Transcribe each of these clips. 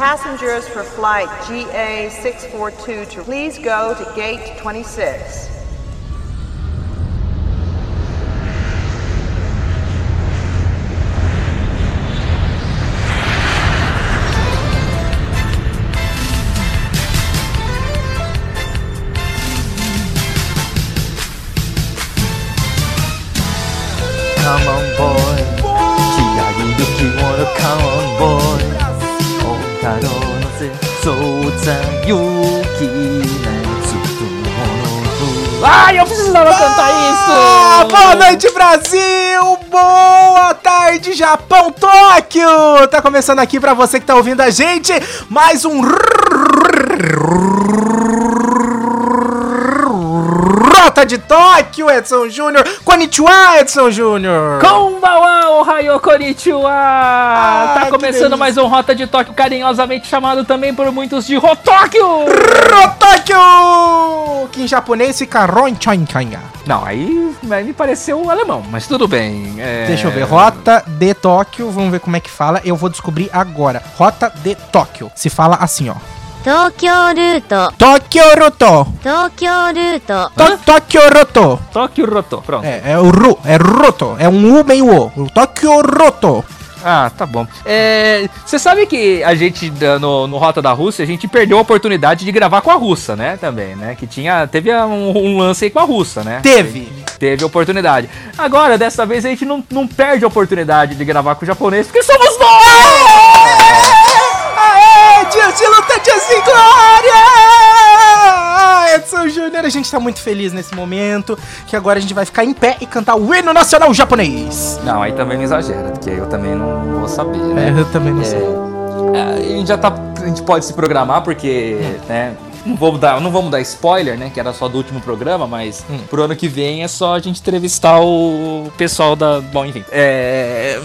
Passengers for flight GA642 to please go to gate 26. Precisava cantar isso! boa noite, Brasil! Boa tarde, Japão, Tóquio! Tá começando aqui pra você que tá ouvindo a gente, mais um Rota de Tóquio, Edson Júnior. Konnichiwa, Edson Júnior. Konbawa, Ohio Konnichiwa! tá que começando mais um Rota de Tóquio, carinhosamente chamado também por muitos de Rotóquio! Rotóquio! Que em japonês fica Ronchonkanya. Não, aí me pareceu um alemão, mas tudo bem. é- Deixa eu ver. Rota de Tóquio. Vamos ver como é que fala. Eu vou descobrir agora. Rota de Tóquio. Se fala assim, ó. 東京ルート Tóquio Roto. 東京ルート To- Tóquio Roto. Tóquio Rotô, pronto. É, é o Ru. É Roto. É um U meio O. O Tóquio Roto. Ah, tá bom. Você sabe que a gente, da- no, no Rota da Rússia, a gente perdeu a oportunidade de gravar com a russa, né? Também, né? Que tinha. Teve um, um lance aí com a russa, né? Teve. Teve oportunidade. Agora, dessa vez, a gente não, não perde a oportunidade de gravar com o japonês, porque somos nós! Dias de luta, dias de glória! Ah, Edson Júnior, a gente tá muito feliz nesse momento. Que agora a gente vai ficar em pé e cantar o hino nacional japonês. Não, aí também não exagera, porque eu também não vou saber, né? É, eu também não sei. É, a gente já tá. A gente pode se programar, porque, né? Não vamos, dar, não vamos dar spoiler, né? Que era só do último programa, mas Hum. pro ano que vem é só a gente entrevistar o pessoal da. Bom, enfim. É.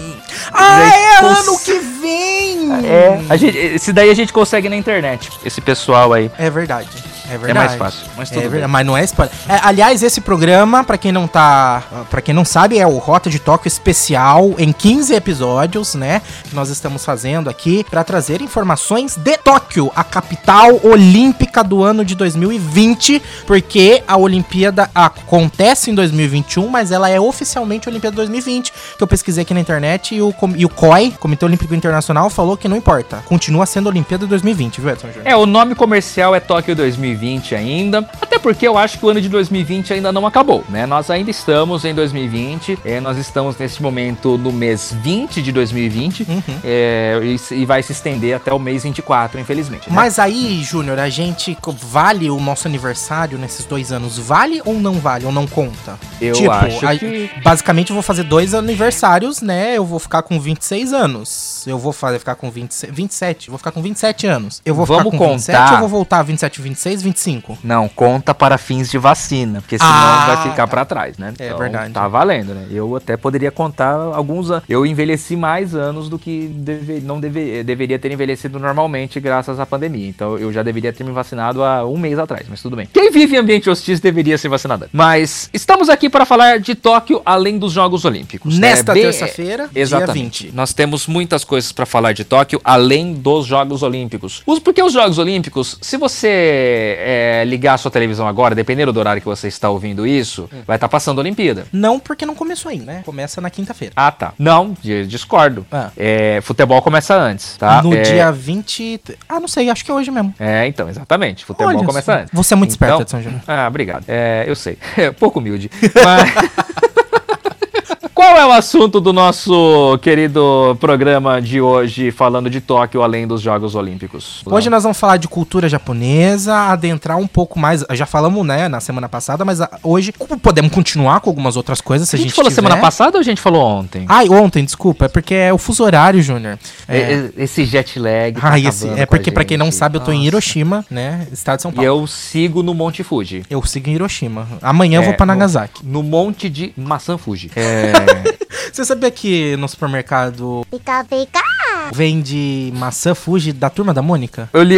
Ah, é cons- ano que vem! É. A gente, esse daí a gente consegue na internet. Esse pessoal aí. É verdade. É verdade. É mais fácil. Mas tudo É verdade, mas não é spoiler. É, aliás, esse programa, pra quem não tá, para quem não sabe, é o Rota de Tóquio especial em 15 episódios, né? Que nós estamos fazendo aqui pra trazer informações de Tóquio, a capital olímpica do ano de 2020, porque a Olimpíada acontece em 2021, mas ela é oficialmente a Olimpíada 2020, que eu pesquisei aqui na internet e o, com- e o COI, Comitê Olímpico Internacional, falou que não importa, continua sendo Olimpíada 2020, viu, Edson Júnior? É, o nome comercial é Tóquio 2020 ainda, até porque eu acho que o ano de 2020 ainda não acabou, né? Nós ainda estamos em 2020, é, nós estamos nesse momento no mês 20 de 2020, Uhum. é, e, e vai se estender até o mês 24, infelizmente. né? Mas aí, Júnior, a gente vale o nosso aniversário nesses dois anos? Vale ou não vale? Ou não conta? Eu acho a- que- basicamente eu vou fazer dois aniversários, né? Eu vou ficar com 26 anos. Eu vou fazer, ficar com 20, 27. Vou ficar com 27 anos. Eu vou Vamos ficar com 27 contar. ou vou voltar a 27, 26, 25? Não, conta para fins de vacina, porque senão Ah, vai ficar pra trás, né? É verdade. Tá valendo, né? Eu até poderia contar alguns anos. Eu envelheci mais anos do que deve, não deve, deveria ter envelhecido normalmente graças à pandemia. Então eu já deveria ter me vacinado há um mês atrás, mas tudo bem. Quem vive em ambiente hostis deveria ser vacinado. Mas estamos aqui para falar de Tóquio além dos Jogos Olímpicos. né? Nesta Bem- terça-feira, dia Exatamente. 20. Nós temos muitas coisas para falar de Tóquio, além dos Jogos Olímpicos. Os- Porque os Jogos Olímpicos, se você é, ligar a sua televisão agora, dependendo do horário que você está ouvindo isso, Hum. vai estar passando a Olimpíada. Não, porque não começou ainda, né? Começa na quinta-feira. Ah, tá. Não, di- discordo. Ah. É, futebol começa antes, tá? no É, dia 20. Ah, não sei, acho que é hoje mesmo. É, então, exatamente. Futebol Olha começa só, antes. Você é muito esperto, Então- Edson Júnior. Ah, obrigado. É, eu sei. É pouco humilde. Mas... Qual é o assunto do nosso querido programa de hoje, falando de Tóquio além dos Jogos Olímpicos? Hoje nós vamos falar de cultura japonesa, adentrar um pouco mais. Já falamos, né, na semana passada, mas ah, hoje podemos continuar com algumas outras coisas se a gente, falou tiver. semana passada ou a gente falou ontem? Ai, ontem, desculpa, é porque é o fuso horário, Júnior. É, Esse jet lag. tá ai, esse- é a porque, pra quem não gente. sabe, eu tô em Nossa. Hiroshima, né, estado de São E Paulo. eu sigo no Monte Fuji. Eu sigo em Hiroshima. Amanhã eu É, vou pra no- Nagasaki. No monte de maçã Fuji. É, Você sabia que no supermercado. Tá pica, pica! Vende maçã Fuji da turma da Mônica? Eu li.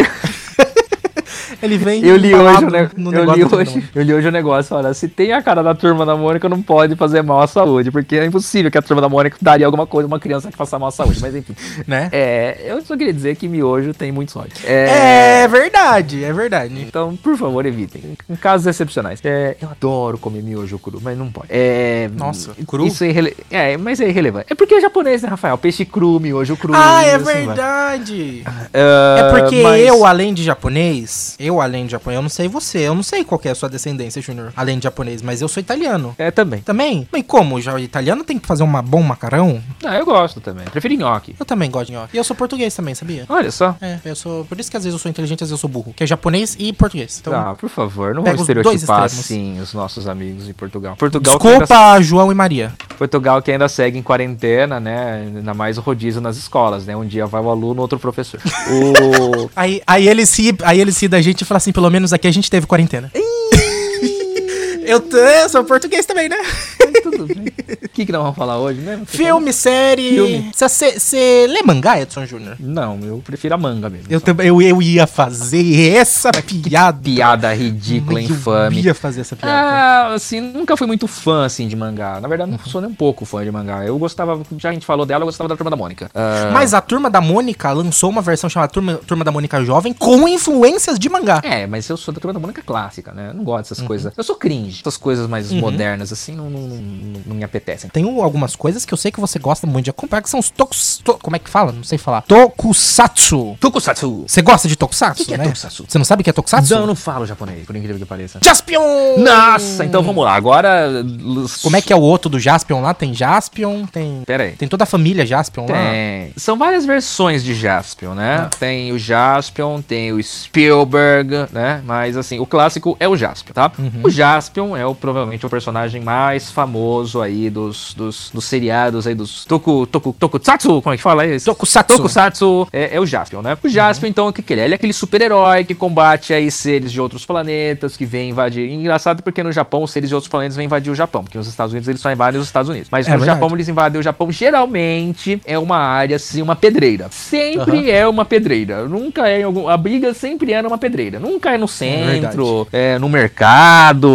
Ele vem Eu li hoje, ne- no eu, li hoje, eu li hoje o negócio, olha, se tem a cara da turma da Mônica, não pode fazer mal à saúde, porque é impossível que a turma da Mônica daria alguma coisa a uma criança que faça mal à saúde, mas enfim. né? É, eu só queria dizer que miojo tem muito sódio. É, É verdade, é verdade. Então, por favor, evitem. Em casos excepcionais. É, eu adoro comer miojo cru, mas não pode. É, Nossa, cru? Isso é, irrele... é, mas é irrelevante. É porque é japonês, né, Rafael? Peixe cru, miojo cru. Ah, é assim verdade. Ah, É porque mas- eu, além de japonês, eu, além de japonês, eu não sei você, eu não sei qual que é a sua descendência, Júnior, além de japonês, mas eu sou italiano. É, também. Também? Mas como? Já o italiano tem que fazer um bom macarrão? Ah, eu gosto também. Prefiro nhoque. Eu também gosto de nhoque. E eu sou português também, sabia? Olha só. É, eu sou. Por isso que às vezes eu sou inteligente, às vezes eu sou burro. Que é japonês e português. Então, ah, por favor, não vamos estereotipar assim os nossos amigos de Portugal. Portugal desculpa, João e Maria. ainda, Portugal que ainda segue em quarentena, né? Ainda mais o rodízio nas escolas, né? Um dia vai o aluno, outro professor. O... Aí, aí eles ri, aí eles ri da gente e falam assim, pelo menos aqui a gente teve quarentena. Eu, eu sou português também, né? Tudo bem. O que, que nós vamos falar hoje mesmo? Você Filme, série. Filme. Você lê mangá, Edson Júnior? Não, eu prefiro a manga mesmo. Eu, também- eu, eu ia fazer essa piada. Piada ridícula, Eu infame. ia fazer essa piada. Ah, assim, nunca fui muito fã, assim, de mangá. Na verdade, não sou nem um pouco fã de mangá. Eu gostava, já a gente falou dela, eu gostava da Turma da Mônica. Ah, Mas a Turma da Mônica lançou uma versão chamada Turma, Turma da Mônica Jovem com influências de mangá. É, mas eu sou da Turma da Mônica clássica, né? Eu não gosto Uhum. dessas coisas. Eu sou cringe. Essas coisas mais modernas, assim, não, não, não- não me apetecem. Tem um- algumas coisas que eu sei que você gosta muito de acompanhar, que são os tokus... to- como é que fala? Não sei falar. Tokusatsu. Tokusatsu! Você gosta de tokusatsu, que que é né? tokusatsu? Você não sabe o que é tokusatsu? Não, eu não falo japonês, por incrível que pareça. Jaspion! Nossa, então vamos lá. Agora. Como é que é o outro do Jaspion lá? Tem Jaspion, tem... Pera aí. Tem toda a família Jaspion lá. Tem. São várias versões de Jaspion, né? Tem o Jaspion, tem o Spielberg, né? Mas assim, o clássico é o Jaspion, tá? O Jaspion é o, provavelmente o personagem mais famoso aí dos, dos, dos seriados aí, dos Toku, Toku, Tokusatsu, como é que fala isso? Tokusatsu. Tokusatsu é, é o Jaspion, né? O Jaspion, então, o que, que ele é? Ele é aquele super-herói que combate aí seres de outros planetas, que vem invadir. Engraçado porque no Japão, os seres de outros planetas vêm invadir o Japão, porque os Estados Unidos eles só invadem os Estados Unidos. Mas É no verdade. Japão eles invadem o Japão, geralmente é uma área, assim, uma pedreira. Sempre é uma pedreira. Nunca é em algum. A briga sempre é numa pedreira. Nunca é no centro, é, no mercado,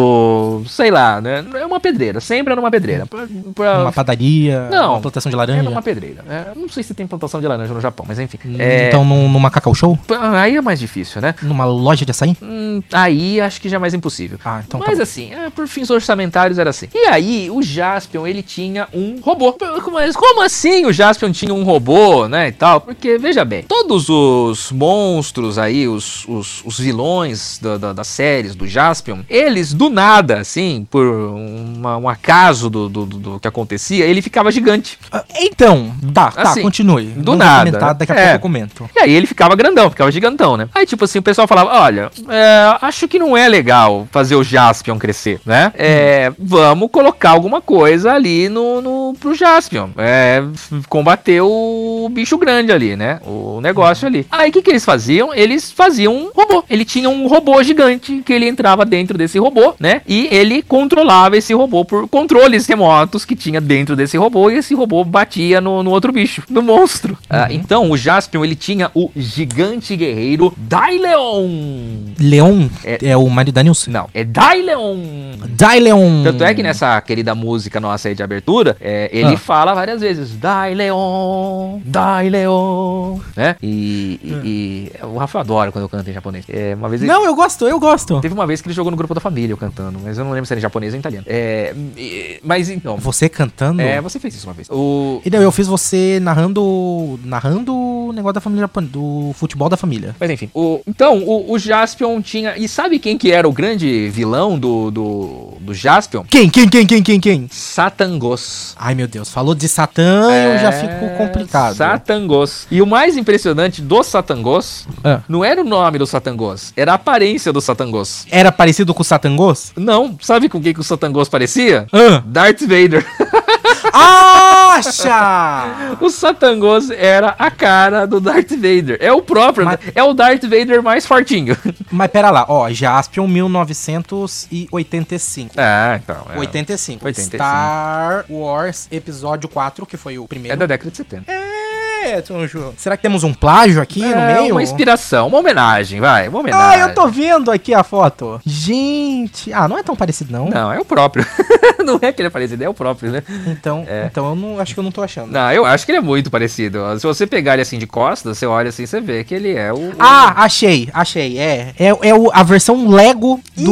sei lá, né? É uma pedreira. Sempre é numa pedreira. Pra- pra- Uma padaria, Não. uma plantação de é laranja. numa pedreira. É, não sei se tem plantação de laranja no Japão, mas enfim. É, Então num- numa Cacau Show? Aí é mais difícil, né? Numa loja de açaí? Hum, aí acho que já é mais impossível. Ah, então tá Mas bom. assim, é, por fins orçamentários era assim. E aí, o Jaspion, ele tinha um robô. Mas como assim o Jaspion tinha um robô, né, e tal? Porque, veja bem, todos os monstros aí, os, os, os vilões da, da- das séries do Jaspion, eles, do nada, assim, por uma- um acaso do, do, do- que acontecia, ele ficava gigante. Ah, Então, tá, tá, Assim, continue. do Vamos nada, comentar, Daqui a é. pouco eu comento. E aí ele ficava grandão, ficava gigantão, né? Aí, tipo assim, o pessoal falava: olha, é, acho que não é legal fazer o Jaspion crescer, né? É, vamos colocar alguma coisa ali no, no pro Jaspion. É, combater o bicho grande ali, né? O negócio ali. Aí o que, que eles faziam? Eles faziam um robô. Ele tinha um robô gigante que ele entrava dentro desse robô, né? E ele controlava esse robô por controles remotos que tinha dentro desse robô e esse robô batia no, no outro bicho, no monstro. Ah, então o Jaspion ele tinha o gigante guerreiro Daileon. Leon É- é, o marido da Nilce? Não, é Daileon. Daileon. Tanto é que nessa querida música nossa aí de abertura, é, ele Ah. fala várias vezes, Daileon, Daileon, né? E, e- e o Rafa adora quando eu canto em japonês. É, uma vez ele- Não, eu gosto, eu gosto. Teve uma vez que ele jogou no grupo da família eu cantando, mas eu não lembro se era em japonês ou em italiano. É, mas então. Você cantando? É, você fez isso uma vez. O. E daí eu fiz você narrando narrando o negócio da família japonesa, do futebol da família. Mas enfim, o, então, o, o Jaspion tinha. E sabe quem que era o grande vilão do, do, do Jaspion? Quem, quem, quem, quem, quem, quem? Satangos. Ai, meu Deus, falou de Satã, eu já fico complicado. Satangos. E o mais impressionante do Satangos Ah. não era o nome do Satangos, era a aparência do Satangos. Era parecido com o Satangos? Não, sabe com quem que o Satangos parecia? Ah. Darth Vader. Acha! O Satangos era a cara do Darth Vader. É o próprio, Mas- é o Darth Vader mais fortinho. Mas pera lá, ó, Jaspion 1985. Ah, então. É, 85. 85. Star Wars Episódio 4, que foi o é primeiro. da década de 70. É, Tonjo? Será que temos um plágio aqui no É meio? uma inspiração, uma homenagem, vai, uma Ah, homenagem. eu tô vendo aqui a foto. Gente, ah, não é tão parecido não. Não, é o próprio. não é que ele é parecido, é o próprio, né? Então, É. então eu não acho que eu não tô achando. Não, eu acho que ele é muito parecido. Se você pegar ele assim de costas, você olha assim, você vê que ele é o. o- Ah, achei, achei. É, é, é o- a versão Lego do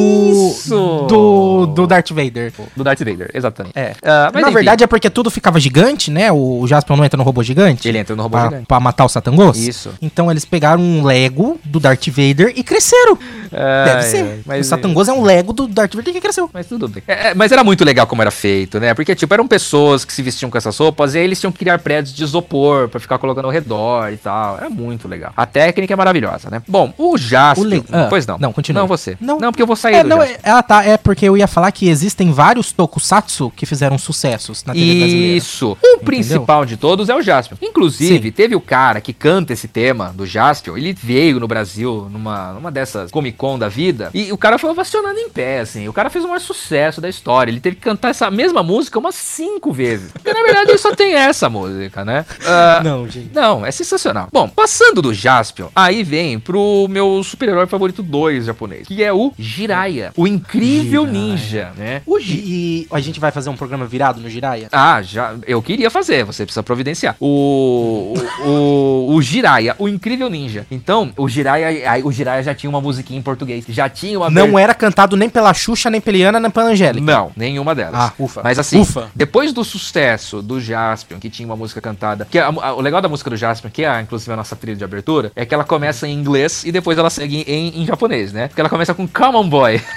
Isso! do do Darth Vader. do Darth Vader, exatamente. É. Ah, mas Na enfim, verdade é porque tudo ficava gigante, né? O, o Jaspion não entra no robô gigante. Ele entra no robô pra, gigante. Pra matar o Satangos. Isso. Então eles pegaram um Lego do Darth Vader e cresceram. Deve ser. mas- o Satangos é um Lego do Darth Vader que cresceu. Mas tudo bem. É, é, mas era muito legal como era feito, né? Porque, tipo, eram pessoas que se vestiam com essas roupas e aí eles tinham que criar prédios de isopor pra ficar colocando ao redor e tal. Era muito legal. A técnica é maravilhosa, né? Bom, o Jaspion... O le- ah, pois não. não, continua. Não, você. Não. Não, porque eu vou sair É, do não, Jaspion. é, ela tá, é porque eu ia falar que existem vários tokusatsu que fizeram sucessos na TV brasileira. Isso. O principal de todos é o Jaspion. Inclusive, Sim. teve o cara que canta esse tema do Jaspion. Ele veio no Brasil numa, numa dessas Comic Con da vida. E o cara foi ovacionando em pé, assim. O cara fez o maior sucesso da história. Ele teve que cantar essa mesma música umas cinco vezes. Porque na verdade ele só tem essa música, né? Ah, Não, gente. não, é sensacional. Bom, passando do Jaspion, aí vem pro meu super-herói favorito 2 japonês, que é o Jiraiya, o incrível Jiraiya. ninja, né? O Gi- e a gente vai fazer um programa virado no Jiraiya? Ah, já. Eu queria fazer, você precisa providenciar. O. O, o, o Jiraiya, o incrível ninja. Então, o Jiraiya, aí o Jiraiya já tinha uma musiquinha em português. Já tinha uma. Não era cantado nem pela Xuxa, nem pela Eliana, nem pela Angélica. Não, nenhuma delas. Ah, ufa. Mas assim, Ufa. depois do sucesso do Jaspion, que tinha uma música cantada, que a- a- o legal da música do Jaspion, que é inclusive a nossa trilha de abertura, é que ela começa em inglês e depois ela segue em, em japonês, né? Porque ela começa com Come on Boy.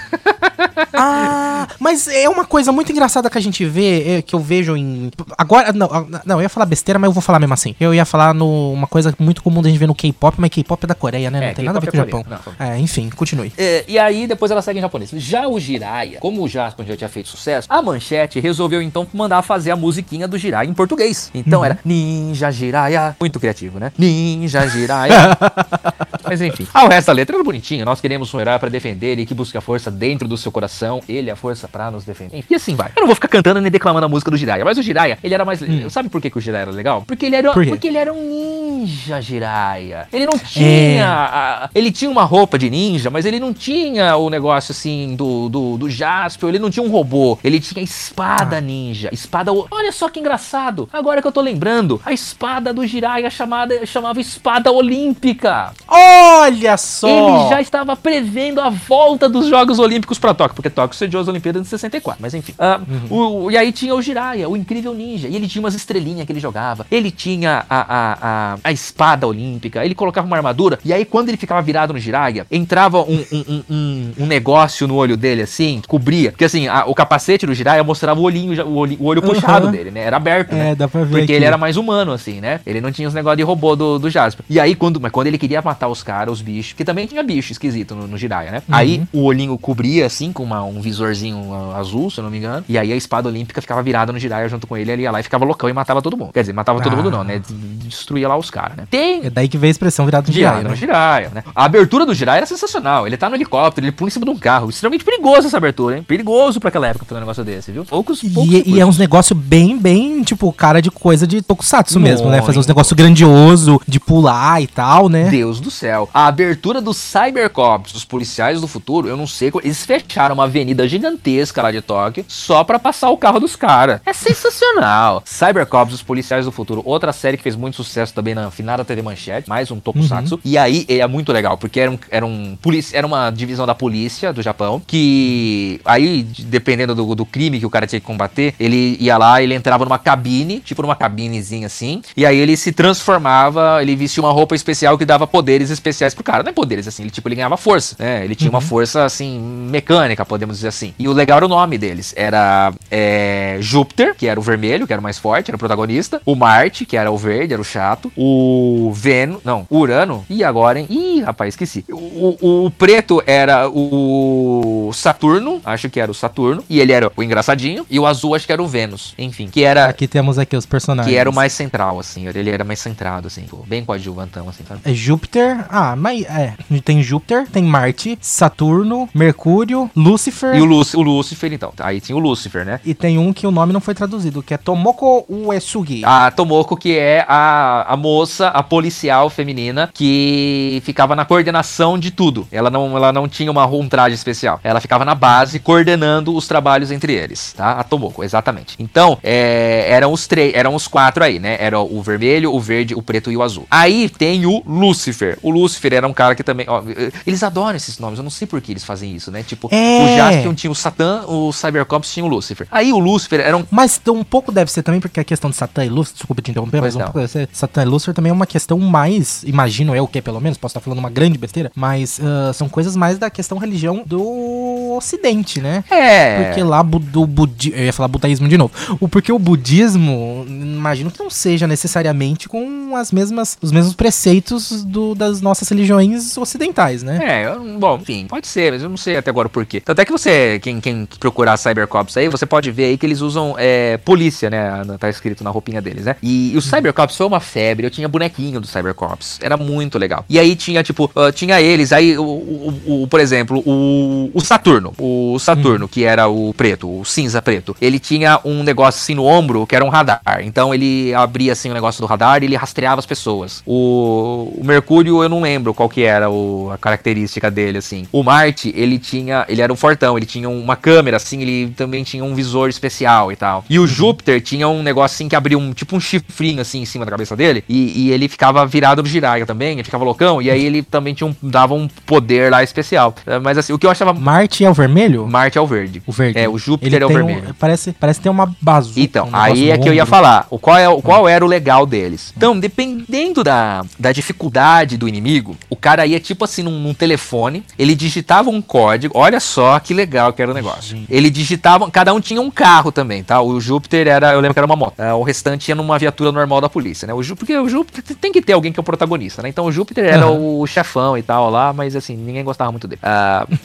Ah, mas é uma coisa muito engraçada que a gente vê, é, que eu vejo em. Agora, não, não, eu ia falar besteira, mas eu vou falar mesmo assim. Eu ia falar no, uma coisa muito comum da gente ver no K-pop, mas K-pop é da Coreia, né? Não É, tem nada a ver com K-pop o é Japão. É, enfim, continue. É, e aí depois ela segue em japonês. Já o Jiraiya, como o Jaspion já tinha feito sucesso, a Manchete resolveu então mandar fazer a musiquinha do Jiraiya em português. Então era Ninja Jiraiya. Muito criativo, né? Ninja Jiraiya. Mas enfim. Ah, o resto da letra era bonitinho. Nós queremos um herói pra defender ele que busca a força dentro do seu coração. Ele é a força pra nos defender. Enfim, E assim vai. Eu não vou ficar cantando nem declamando a música do Jiraiya. Mas o Jiraiya, ele era mais. Sabe por que, que o Jiraiya era legal? Porque ele era, Por quê? porque ele era um ninja Jiraiya. Ele não tinha. a- ele tinha uma roupa de ninja, mas ele não tinha o negócio assim do, do, do Jaspion. Ele não tinha um robô. Ele tinha espada ninja. Espada. Olha só que engraçado. Agora que eu tô lembrando, a espada do Jiraiya chamada, chamava Espada Olímpica. Olha só! Ele já estava prevendo a volta dos Jogos Olímpicos para Tóquio, porque Tóquio sediou as Olimpíadas de 64, mas enfim. Ah, o- e aí tinha o Jiraiya, o incrível ninja, e ele tinha umas estrelinhas que ele jogava, ele tinha a, a, a, a espada olímpica, ele colocava uma armadura, e aí quando ele ficava virado no Jiraiya, entrava um, um, um, um- negócio no olho dele, assim, cobria, porque assim, o capacete do Jiraiya mostrava o olhinho, o olho, o olho puxado dele, né, era aberto, É, né, dá pra ver porque ele era mais humano, assim, né? Ele não tinha os negócios de robô do, do Jasper. E aí, quando, mas quando ele queria matar os caras, os bichos, que também tinha bicho esquisito no, no Jiraiya, né? Aí o olhinho cobria, assim, com uma- um visorzinho azul, se eu não me engano. E aí a espada olímpica ficava virada no Jiraiya junto com ele. Ele ia lá e ficava loucão e matava todo mundo. Quer dizer, matava todo Ah. mundo não, né? Destruía lá os caras, né? Tem É daí que veio a expressão virado no Jiraiya, né? Jiraiya, né? A abertura do Jiraiya era sensacional. Ele tá no helicóptero, ele pula em cima de um carro. Extremamente perigoso essa abertura, hein? Perigoso pra aquela época fazer um negócio desse, viu? Poucos, poucos E, e é uns negócios bem, bem, tipo, cara de coisa de tokusatsu mesmo, né? Fazer uns Muito. negócios grandioso, de pular e tal, né? Deus do céu. A abertura dos Cybercops, dos policiais do futuro, eu não sei. Eles fecharam uma avenida gigantesca lá de Tóquio só pra passar o carro dos caras. É sensacional. Cybercops, os policiais do futuro, outra série que fez muito sucesso também na finada TV Manchete, mais um tokusatsu. E aí é muito legal, porque era, um, era, um polici- era uma divisão da polícia do Japão que aí, de- dependendo do, do crime que o cara tinha que combater, ele ia lá, ele entrava numa cabine, tipo numa cabinezinha assim, e aí ele se transformava, ele vestia uma roupa especial que dava poderes especiais pro cara. Não é poderes assim, ele tipo, ele ganhava força, né? Ele tinha uma força assim, mecânica, podemos dizer assim. E o legal era o nome deles. Era é, Júpiter, que era o vermelho, que era o mais forte, era o protagonista. O Marte, que era o verde, era o chato. O Vênus, não, Urano. E agora, hein? Ih, rapaz, esqueci. O, o, o preto era o, Saturno, acho que era o Saturno, e ele era o engraçadinho, e o azul acho que era o Vênus. Enfim, que era Aqui temos aqui os personagens. que era o mais central assim, ele era mais centrado assim, pô, bem coadjuvantão assim, sabe? É Júpiter. Ah, mas é. Tem Júpiter, tem Marte, Saturno, Mercúrio, Lúcifer. E o, Lúci- o Lúcifer, então. Aí tinha o Lúcifer, né? E tem um que o nome não foi traduzido, que é Tomoko Uesugi. A Tomoko, que é a, a moça, a policial feminina, que ficava na coordenação de tudo. Ela não, ela não tinha uma, um traje especial. Ela ficava na base, coordenando os trabalhos entre eles, tá? A Tomoko, exatamente. Então, é, eram os três, eram os quatro aí, né? Era o vermelho, o verde, o preto e o azul. Aí tem o Lúcifer. O Lúcifer era um cara que também. Ó, eles adoram esses nomes, eu não sei por que eles fazem isso, né? Tipo, É. o Jaspion tinha o Satã, o Cybercops tinha o Lúcifer. Aí o Lúcifer era um Mas um pouco deve ser também, porque a questão de Satã e Lúcifer, desculpa te interromper, Pois mas um Satã e Lúcifer também é uma questão mais, imagino eu que é pelo menos, posso estar falando uma grande besteira, mas ah, são coisas mais da questão religião do ocidente, né? É. Porque lá bu- do budi eu ia falar budaísmo de novo. O porque o budismo, imagino que não seja necessariamente com as mesmas os mesmos preceitos do- das nossas religiões ocidentais, né? É, eu- bom, enfim, pode ser, mas eu não sei até agora o porquê. Tanto é que você, quem, quem procurar Cybercops aí, você pode ver aí que eles usam é, polícia, né? Tá escrito na roupinha deles, né? E, e o Cybercops foi uma febre, eu tinha bonequinho do Cybercops, era muito legal. E aí tinha, tipo, ah, tinha eles, aí, o, o- o- por exemplo, o, o Saturno, o Saturno, que era o preto, o cinza preto, ele tinha um negócio assim no ombro que era um radar. Então ele abria assim o negócio do radar e ele rastreava as pessoas. O, o Mercúrio, eu não lembro qual que era o- a característica dele, assim. O Marte, ele tinha. Ele era um fortão, ele tinha uma câmera, assim, ele também tinha um visor especial e tal. E o Júpiter tinha um negócio assim que abria um tipo um chifrinho assim cima da cabeça dele. E, e ele ficava virado no giraia também, ele ficava loucão. E aí ele também tinha um, dava um poder lá especial. É, Mas assim, o que eu achava. Marte é o vermelho? Marte é o verde. O verde. É, o Júpiter é o tem um- vermelho. parece, parece ter uma bazuca. Então, um aí é que eu ia falar. O qual, é, o qual era o legal deles? Então, dependendo da, da dificuldade do inimigo, o cara ia tipo assim num, num telefone, ele digitava um código. Olha só que legal que era o negócio. Ele digitava, cada um tinha um carro também, tá? O Júpiter era, eu lembro que era uma moto. Ah, o restante ia numa viatura normal da polícia, né? O Jú, porque o Júpiter tem que ter alguém que é o protagonista, né? Então o Júpiter era Aham. o chefão e tal lá, mas assim, ninguém gostava muito dele.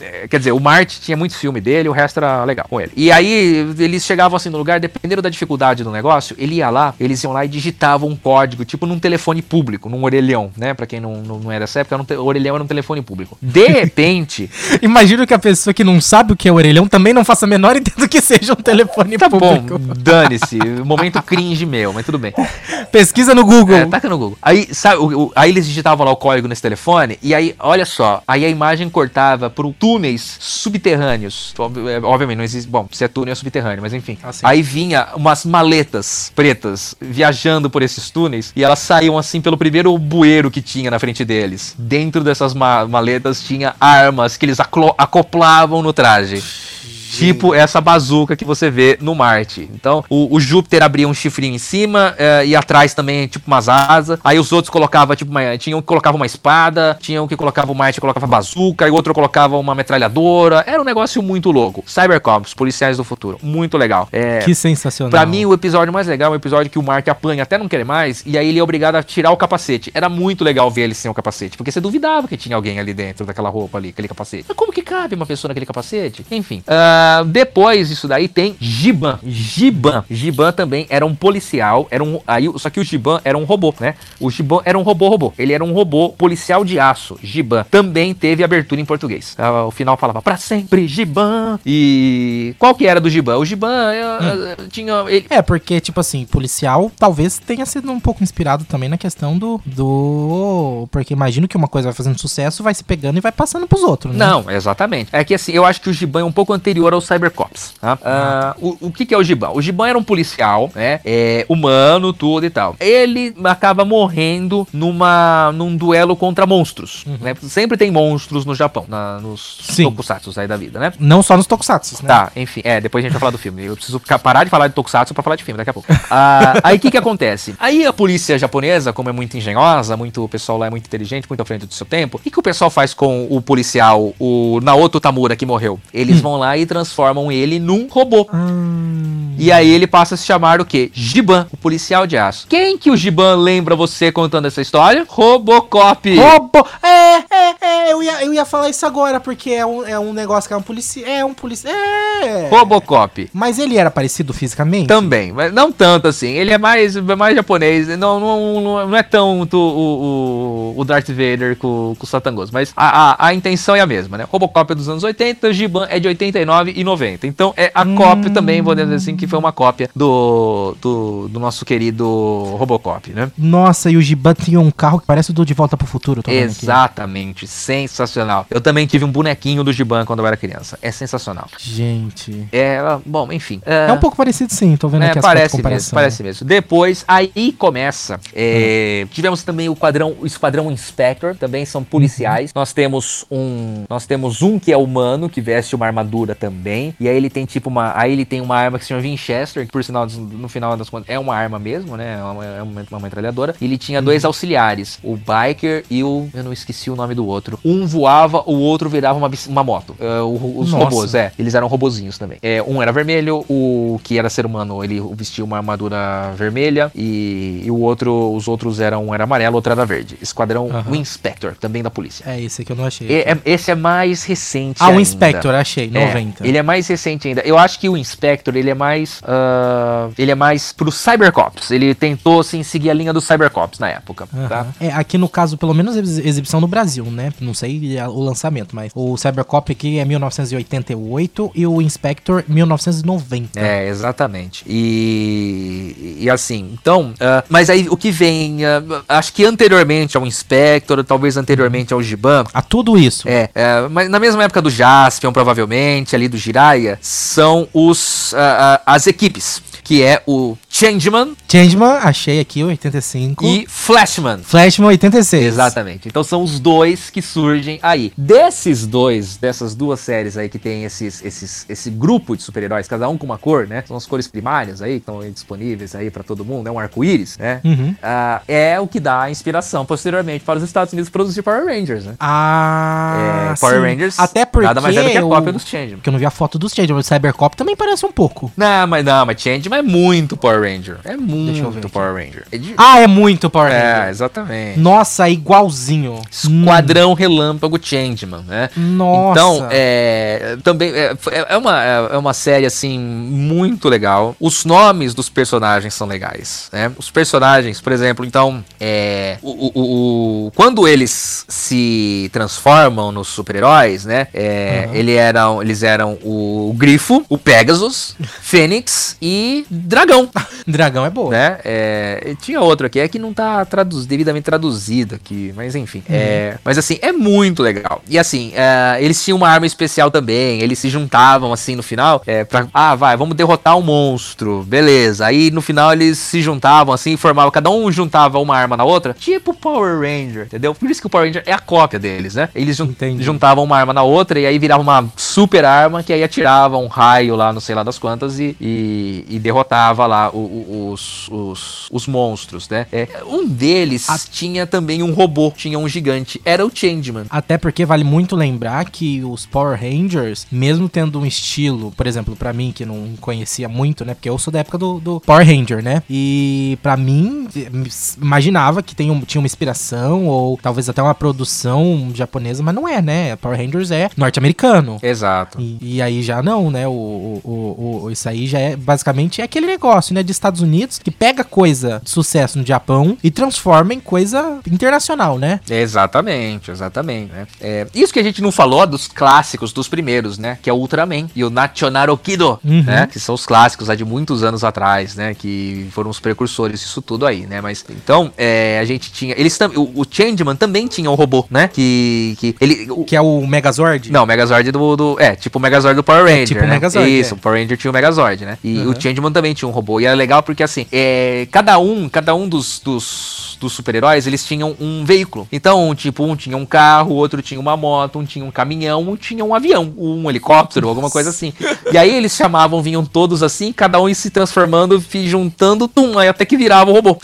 É, quer dizer, o Marte tinha muito filme dele, o resto era legal com ele. E aí eles chegavam assim no lugar, dependendo da dificuldade do negócio, ele ia lá, eles iam lá e digitavam um código, tipo num telefone público, num orelhão, né? Pra quem não, não, não é dessa época, era um te- o orelhão era um telefone público. De repente, Imagino que a pessoa que não sabe o que é orelhão também não faça a menor ideia do que seja um telefone tá bom, público. dane-se, momento cringe meu, mas tudo bem. Pesquisa no Google. É, taca no Google. Aí, sabe, o- o- aí eles digitavam lá o código nesse telefone, e aí, olha só, aí a imagem cortava por túneis subterrâneos. Ob- é, Obviamente, não existe. Bom, se é túnel é subterrâneo, mas enfim. Ah, sim. aí vinha umas maletas pretas viajando por esses túneis, e elas saíam assim pelo primeiro bueiro que tinha na frente deles. Dentro dessas ma- maletas tinha armas que eles acoplavam no traje. Tipo essa bazuca que você vê no Marte. Então, o, o Júpiter abria um chifrinho em cima eh, e atrás também, tipo, umas asas. Aí os outros colocavam, tipo, uma, tinha um que colocava uma espada, tinha um que colocava o Marte colocava bazuca, e outro colocava uma metralhadora. Era um negócio muito louco. Cybercops, policiais do futuro. Muito legal. É, Que sensacional. Pra mim, o episódio mais legal é o episódio que o Mark apanha até não querer mais, e aí ele é obrigado a tirar o capacete. Era muito legal ver ele sem o capacete, porque você duvidava que tinha alguém ali dentro daquela roupa ali, aquele capacete. Mas como que cabe uma pessoa naquele capacete? Enfim. Ah, depois disso daí tem Giban. Giban. Giban também era um policial, era um. Aí, só que o Giban era um robô, né? O Giban era um robô-robô. Ele era um robô policial de aço. Giban. Também teve abertura em português. Ah, O final falava pra sempre, Giban. E qual que era do Giban? O Giban eh, tinha. Ele, É, porque, tipo assim, policial talvez tenha sido um pouco inspirado também na questão do. do. Porque imagino que uma coisa vai fazendo sucesso, vai se pegando e vai passando pros outros, né? Não, exatamente. É que assim, eu acho que o Giban é um pouco anterior ao Cybercops. Tá? Ah, o, o que, que é o Giban? O Giban era um policial, né? É, humano, tudo e tal. Ele acaba morrendo numa, num duelo contra monstros. Né? Sempre tem monstros no Japão, na, nos Sim. tokusatsu aí da vida, né? Não só nos tokusatsu, né? Tá, enfim, é, depois a gente vai falar do filme. Eu preciso parar de falar de Tokusatsu pra falar de filme daqui a pouco. Ah, aí o que que acontece? Aí a polícia japonesa, como é muito engenhosa, muito, o pessoal lá é muito inteligente, muito à frente do seu tempo, o que, que o pessoal faz com o policial, o Naoto Tamura, que morreu? Eles vão lá e transformam ele num robô. Hum, E aí ele passa a se chamar o quê? Giban, o policial de aço. Quem que o Giban lembra você contando essa história? Robocop. Robô! É, é, é, É, eu ia, eu ia falar isso agora, porque é um, é um negócio que é um policial. É um policial. É. Robocop. Mas ele era parecido fisicamente? Também, mas não tanto assim. Ele é mais, é mais japonês. Não, não, não, é tanto o, o, o Darth Vader com, com o Satangos. Mas a, a, a intenção é a mesma, né? Robocop é dos anos 80, Giban é de 89 e 90. Então é a cópia também, vou dizer assim, que foi uma cópia do, do, do nosso querido Robocop, né? Nossa, e o Giban tinha um carro que parece o do De Volta pro Futuro. tô vendo aqui. Sensacional. Eu também tive um bonequinho do Giban quando eu era criança. É sensacional. Gente. É, bom, enfim. É um pouco parecido sim, tô vendo É, aqui as parece mesmo, parece mesmo. Depois, aí começa. é, Tivemos também o quadrão, o esquadrão Inspector, também são policiais. Nós temos um, nós temos um que é humano que veste uma armadura também. E aí ele tem tipo uma, aí ele tem uma arma que se chama Winchester, que por sinal no final das contas é uma arma mesmo, né? É uma, é uma, uma metralhadora. E ele tinha dois auxiliares, o biker e o, eu não esqueci o nome do outro. Um voava, o outro virava uma, uma moto. É, o- os Nossa. robôs, é. Eles eram robozinhos também. É, um era vermelho, o que era ser humano, ele vestia uma armadura vermelha e, e o outro, os outros eram um era amarelo, outro era verde. Esquadrão Aham. Inspector, também da polícia. É esse aqui eu não achei. E- é- esse é mais recente ah, o ainda. Inspector, achei, É, 90. ele é mais recente ainda. Eu acho que o Inspector, ele é mais. ah, ele é mais pro Cybercops. Ele tentou, assim, seguir a linha do Cybercops na época, tá? Aham. É, aqui no caso, pelo menos ex- exibição no Brasil, né? Não sei o lançamento, mas o Cybercop aqui é 1988 e o Inspector 1990. É, exatamente. E, e assim, então, ah, mas aí o que vem, ah, acho que anteriormente ao Inspector, talvez anteriormente ao Giban, A tudo isso. é, é, mas na mesma época do Jaspion, provavelmente, ali do Jiraiya, são os, ah, as equipes, que é o Changeman Changeman, achei aqui, 85. e Flashman. Flashman, 86. Exatamente. Então são os dois que surgem aí. Desses dois, dessas duas séries aí que tem esses, esses, esse grupo de super-heróis, cada um com uma cor, né? São as cores primárias aí, que estão disponíveis aí pra todo mundo, é um arco-íris, né? Uhum. Ah, é o que dá a inspiração posteriormente para os Estados Unidos produzir Power Rangers, né? Ah, É, Power sim. Rangers Até porque nada mais é do que a cópia dos Changeman. Porque eu não vi a foto dos Changeman, o Cybercop também parece um pouco. Não, mas não, mas Changeman é muito Power Ranger. É muito. Power Ranger. É, de- Ah, é muito Power é Ranger. exatamente. Nossa, igualzinho. Esquadrão Relâmpago Changeman, né? Nossa. Então, é, também é, é uma, é uma série assim muito legal. Os nomes dos personagens são legais, né? Os personagens, por exemplo, então, é, o, o- o- quando eles se transformam nos super-heróis, né? É, ele eram, eles eram o Grifo, o Pegasus, Fênix e Dragão Dragão é boa. né? É, tinha outro aqui, é que não tá traduz, devidamente traduzido aqui, mas enfim. É, mas assim, é muito legal. E assim, é, eles tinham uma arma especial também, eles se juntavam assim no final, é, pra, ah, vai, vamos derrotar um monstro, beleza. Aí no final eles se juntavam assim, formavam, cada um juntava uma arma na outra, tipo Power Ranger, entendeu? Por isso que o Power Ranger é a cópia deles, né? Eles jun- Entendi. juntavam uma arma na outra e aí virava uma super arma que aí atirava um raio lá, não sei lá das quantas, e, e, e derrotava lá o- o- os, os, os monstros, né? É, um deles tinha também um robô, tinha um gigante, era o Changeman. Até porque vale muito lembrar que os Power Rangers, mesmo tendo um estilo, por exemplo, pra mim que não conhecia muito, né? Porque eu sou da época do, do Power Ranger, né? E pra mim, imaginava que tem um- tinha uma inspiração ou talvez até uma produção japonesa, mas não é, né? Power Rangers é norte-americano. Exato. E, e aí já não, né? O, o, o, o- isso aí já é basicamente é aquele negócio, né? De Estados Unidos que pega coisa de sucesso no Japão e transforma em coisa internacional, né? Exatamente, exatamente, né? É, isso que a gente não falou dos clássicos, dos primeiros, né? Que é o Ultraman e o Nachonaru Kido, Uhum. né? Que são os clássicos lá de muitos anos atrás, né? Que foram os precursores disso tudo aí, né? Mas, então, é, a gente tinha... Eles o, o Changeman também tinha um robô, né? Que... que ele, o- Que é o Megazord. não, o Megazord do, do. É, tipo o Megazord do Power Ranger. tipo o né? Megazord, Isso, é. o Power Ranger tinha o Megazord, né? E Uhum. o Changeman também tinha um robô. E era legal porque, assim, é, cada um, cada um dos, dos, dos super-heróis, eles tinham um veículo. Então, tipo, um tinha um carro, o outro tinha uma moto, um tinha um caminhão, um tinha um avião, um helicóptero, alguma coisa assim. E aí eles chamavam, vinham todos assim, cada um se transformando, juntando, tum, aí até que virava o robô.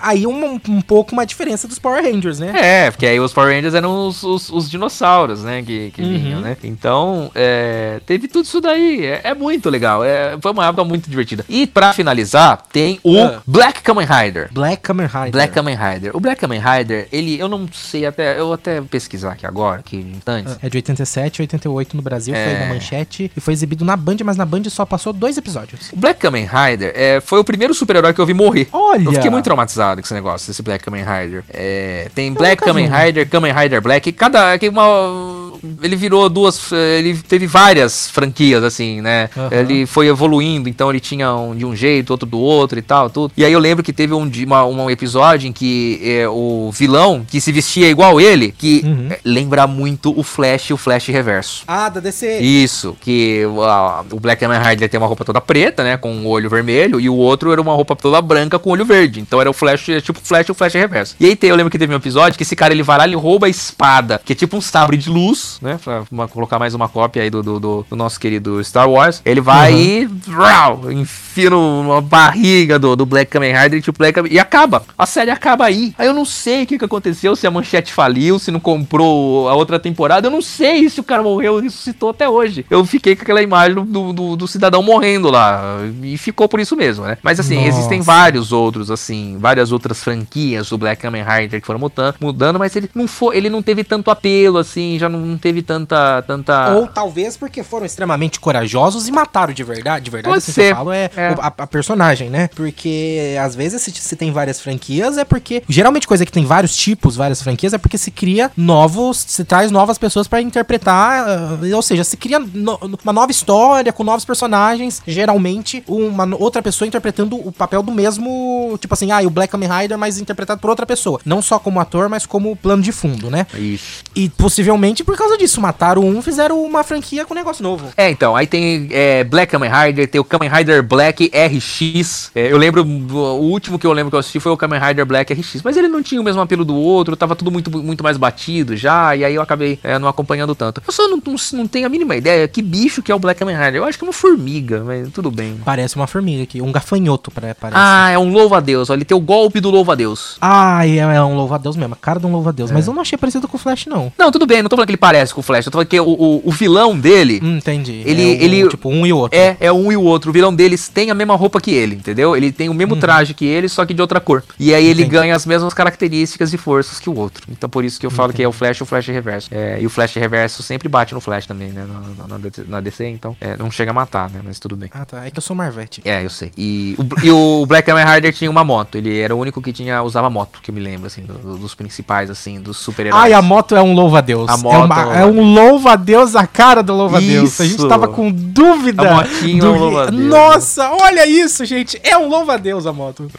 Aí um, um pouco uma diferença dos Power Rangers, né? É, porque aí os Power Rangers eram os, os, os dinossauros, né? Que, que Uhum. vinham, né? Então, é, teve tudo isso daí. É, é muito legal. É, foi uma época muito divertida. E pra finalizar, tem o Ah. Black Kamen Rider. Black Kamen Rider. Black Kamen Rider. O Black Kamen Rider, ele, eu não sei até, eu vou até pesquisar aqui agora, aqui antes. É de 87 88 no Brasil, foi É. na manchete e foi exibido na Band, mas na Band só passou dois episódios. O Black Kamen Rider é, foi o primeiro super-herói que eu vi morrer. Olha! Eu fiquei muito traumatizado com esse negócio, desse Black Kamen Rider. É, tem Black nunca Kamen. Rider, Kamen Rider Black. Cada. que uma, ele virou duas. Ele teve várias franquias, assim, né? Aham. Ele foi evoluindo, então ele tinha um de um jeito, outro do outro e tal, tudo. E aí eu lembro que teve um, uma, um episódio em que eh, o vilão, que se vestia igual ele, que Uhum. lembra muito o Flash e o Flash Reverso. Ah, da DC. Isso, que ah, o Black Kamen Rider tem uma roupa toda preta, né, com o olho vermelho, e o outro era uma roupa toda branca com olho verde. Então era o Flash, é tipo Flash e o Flash reverso. E aí tem, eu lembro que teve um episódio que esse cara ele vai lá e rouba a espada, que é tipo um sabre de luz, né, pra uma- colocar mais uma cópia aí do, do, do- do nosso querido Star Wars. Ele vai e vrau, enfia numa barriga do, do Black Kamen Rider e, tipo, Black Kamen- e acaba. A série acaba aí. Aí eu não sei o que, que aconteceu, se a manchete faliu, se não comprou a outra temporada. Eu não sei se o cara morreu e ressuscitou até hoje. Eu fiquei com aquela imagem do, do, do cidadão morrendo lá. E ficou por isso mesmo, né? Mas assim, Nossa. existem vários outros, assim, várias outras franquias do Black Kamen Rider que foram mudando, mudando mas ele não foi, ele não teve tanto apelo, assim, já não, teve tanta. tanta... Ou talvez porque foram extremamente corajosos e mataram de verdade. De verdade, Pode assim ser. que eu falo é, É. a, a personagem, né? Porque às vezes se, se tem várias franquias é porque. Geralmente coisa que tem vários tipos, várias franquias, é porque se cria novos. Se traz novas pessoas pra interpretar. ah, ou seja, se cria no- uma nova história com novos personagens. Geralmente, uma outra pessoa interpretando o papel do mesmo. Tipo assim, ah, e o Black Kamen Rider, mas interpretado por outra pessoa. Não só como ator, mas como plano de fundo, né? Isso. E possivelmente por causa disso, mataram um, fizeram uma franquia com um negócio novo. É, então, aí tem é, Black Kamen Rider, tem o Kamen Rider Black RX. É, eu lembro, o último que eu lembro que eu assisti foi o Kamen Rider Black RX, mas ele não tinha o mesmo apelo do outro, tava tudo muito, muito mais batido já, e aí eu acabei é, não acompanhando tanto. Eu só não, não, não tenho a mínima ideia que bicho que é o Black Kamen Rider. Eu acho que é uma formiga, mas tudo bem. Parece uma formiga aqui, um gafanhoto, parece. Ah, é um louva-a-Deus, ele tem o golpe do louva-a-Deus. Ai, é, é um louva-a-Deus mesmo, a cara de um louva-a-Deus. É. Mas eu não achei parecido com o Flash, não. Não, tudo bem, não tô falando que ele parece com o Flash, eu tô falando que o, o, o vilão dele... Hum, entendi. Ele- É um, ele- Tipo, um e o outro. É, é um e o outro. O vilão deles tem a mesma roupa que ele, entendeu? Ele tem o mesmo traje que ele, só que de outra cor. E aí ele Uhum. Entendi. Ganha as mesmas características e forças que o outro. Então por isso que eu falo que é o Flash e o Flash reverso. É, e o Flash reverso sempre bate no Flash também, né? Na, na- na DC, então é, não chega a matar, né? Mas tudo bem. Ah, tá. É que eu sou Marvete. É, eu sei. E o, e o Black Kamen Rider tinha uma moto. Ele era o único que tinha usava moto, que eu me lembro, assim, do- dos principais, assim, dos super-heróis. Ai, a moto é um louva-a-Deus. A É, moto uma- é é um louva-a-Deus, a cara do louva-a-Deus. A gente tava com dúvida. A motinha é um louva-a-Deus. Nossa, olha isso, gente. É um louva-a-Deus a moto.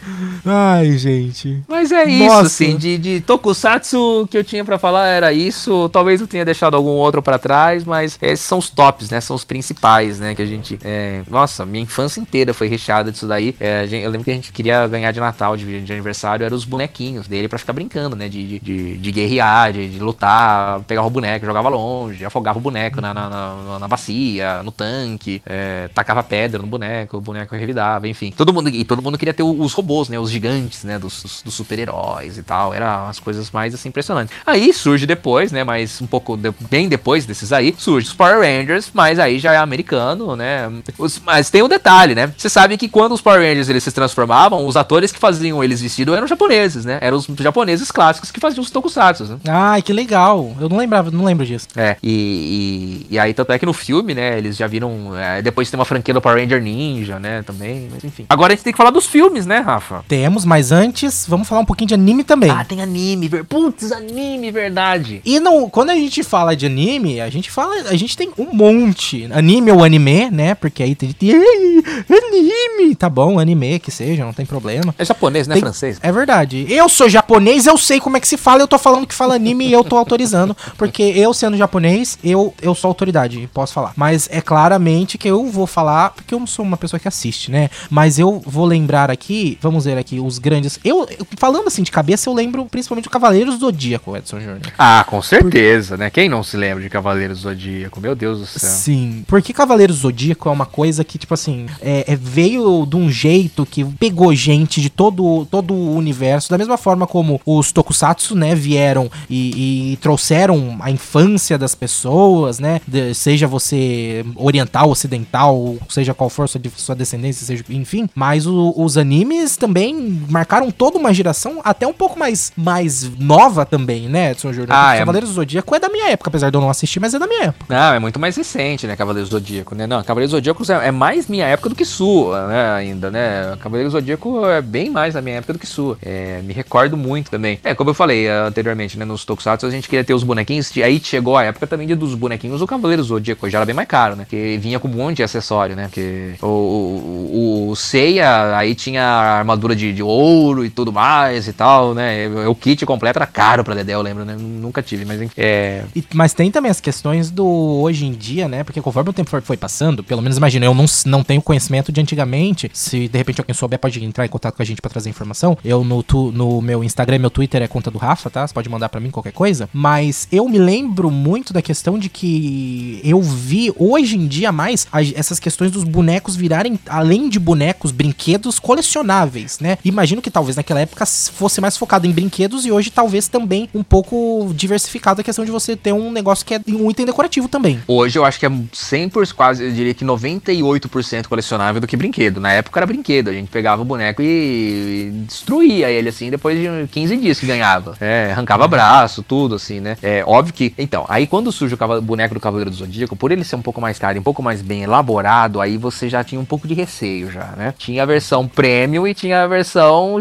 Ai, gente. Mas é isso, Nossa. assim, de, de Tokusatsu que eu tinha pra falar era isso. Talvez eu tenha deixado algum outro pra trás, mas esses são os tops, né? São os principais, né? Que a gente. é, Nossa, minha infância inteira foi recheada disso daí. É, eu lembro que a gente queria ganhar de Natal, de, de aniversário, eram os bonequinhos dele pra ficar brincando, né? De, de, de, guerrear, de, de lutar, pegava o boneco, jogava longe, afogava o boneco na, na, na, na bacia, no tanque, é, tacava pedra no boneco, o boneco revidava, enfim. Todo mundo, e todo mundo queria ter os robôs, né? Os gigantes, né? Dos, dos- dos super-heróis e tal. Era as coisas mais assim impressionantes. Aí surge depois, né? Mas um pouco de- bem depois desses aí, surge os Power Rangers, mas aí já é americano, né? Os- mas tem um detalhe, né? Você sabe que quando os Power Rangers eles se transformavam, os atores que faziam eles vestidos eram japoneses, né? Eram os japoneses clássicos que faziam os tokusatsu, né? Ai, que legal. Eu não lembrava, não lembro disso. É, e, e, e aí tanto é que no filme, né, eles já viram. é, depois tem uma franquia do Power Ranger Ninja, né, também, mas enfim. Agora a gente tem que falar dos filmes, né, Rafa? Temos, mas antes, vamos falar um pouquinho de anime também. Ah, tem anime, ver... putz, anime, verdade. E não, quando a gente fala de anime, a gente fala, a gente tem um monte. Anime ou anime, né? Porque aí tem, tem "Ei, anime, tá bom, anime que seja, não tem problema. É japonês, né, Tem- francês? É verdade. Eu sou japonês, eu sei como é que se fala, eu tô falando que fala anime e eu tô autorizando, porque eu sendo japonês, eu, eu sou autoridade, posso falar. Mas é claramente que eu vou falar, porque eu não sou uma pessoa que assiste, né? Mas eu vou lembrar aqui, vamos ver aqui, os grandes. Eu, eu- falando assim de cabeça, eu lembro principalmente do Cavaleiros do Zodíaco, Edson Júnior. Ah, com certeza, né? Quem não se lembra de Cavaleiros do Zodíaco? Meu Deus do céu. Sim, porque Cavaleiros do Zodíaco é uma coisa que, tipo assim, é, é- veio de um jeito que pegou gente de todo, todo o universo, da mesma forma como os Tokusatsu, né, vieram e, e trouxeram a infância das pessoas, né, de- seja você oriental, ocidental, seja qual for sua, sua descendência, seja, enfim, mas o- os animes também marcaram toda uma geração geração até um pouco mais, mais nova também, né, Edson Júnior? Ah, é. Cavaleiros do Zodíaco é da minha época, apesar de eu não assistir, mas é da minha época. Não, é muito mais recente, né, Cavaleiros do Zodíaco, né? Não, Cavaleiros do Zodíaco é é mais minha época do que sua, né, ainda, né? Cavaleiros do Zodíaco é bem mais da minha época do que sua. É, me recordo muito também. É, como eu falei eh, anteriormente, né, nos Tokusatsu a gente queria ter os bonequinhos, aí chegou a época também de dos bonequinhos do Cavaleiros do Zodíaco, já era bem mais caro, né? Porque vinha com um monte de acessório, né? Porque o, o, o Seiya, aí tinha armadura de, de ouro e tudo mais e tal, né? O kit completo era caro pra Dedé, eu lembro, né? Nunca tive, mas enfim, é... E- mas tem também as questões do hoje em dia, né? Porque conforme o tempo foi, passando, pelo menos imagina, eu não, não tenho conhecimento de antigamente. Se de repente alguém souber, pode entrar em contato com a gente pra trazer informação. Eu no, tu- no meu Instagram, meu Twitter é conta do Rafa, tá? Você pode mandar pra mim qualquer coisa. Mas eu me lembro muito da questão de que eu vi hoje em dia mais a- essas questões dos bonecos virarem, além de bonecos, brinquedos colecionáveis, né? Imagino que talvez naquela época fosse mais focado em brinquedos e hoje talvez também um pouco diversificado a questão de você ter um negócio que é um item decorativo também. Hoje eu acho que é 100%, quase, eu diria que 98% colecionável do que brinquedo. Na época era brinquedo, a gente pegava o boneco e, e destruía ele, assim, depois de 15 dias que ganhava. É, arrancava braço, tudo, assim, né? É óbvio que. Então, aí quando surge o boneco do Cavaleiro do Zodíaco, por ele ser um pouco mais caro um pouco mais bem elaborado, aí você já tinha um pouco de receio já, né? Tinha a versão premium e tinha a versão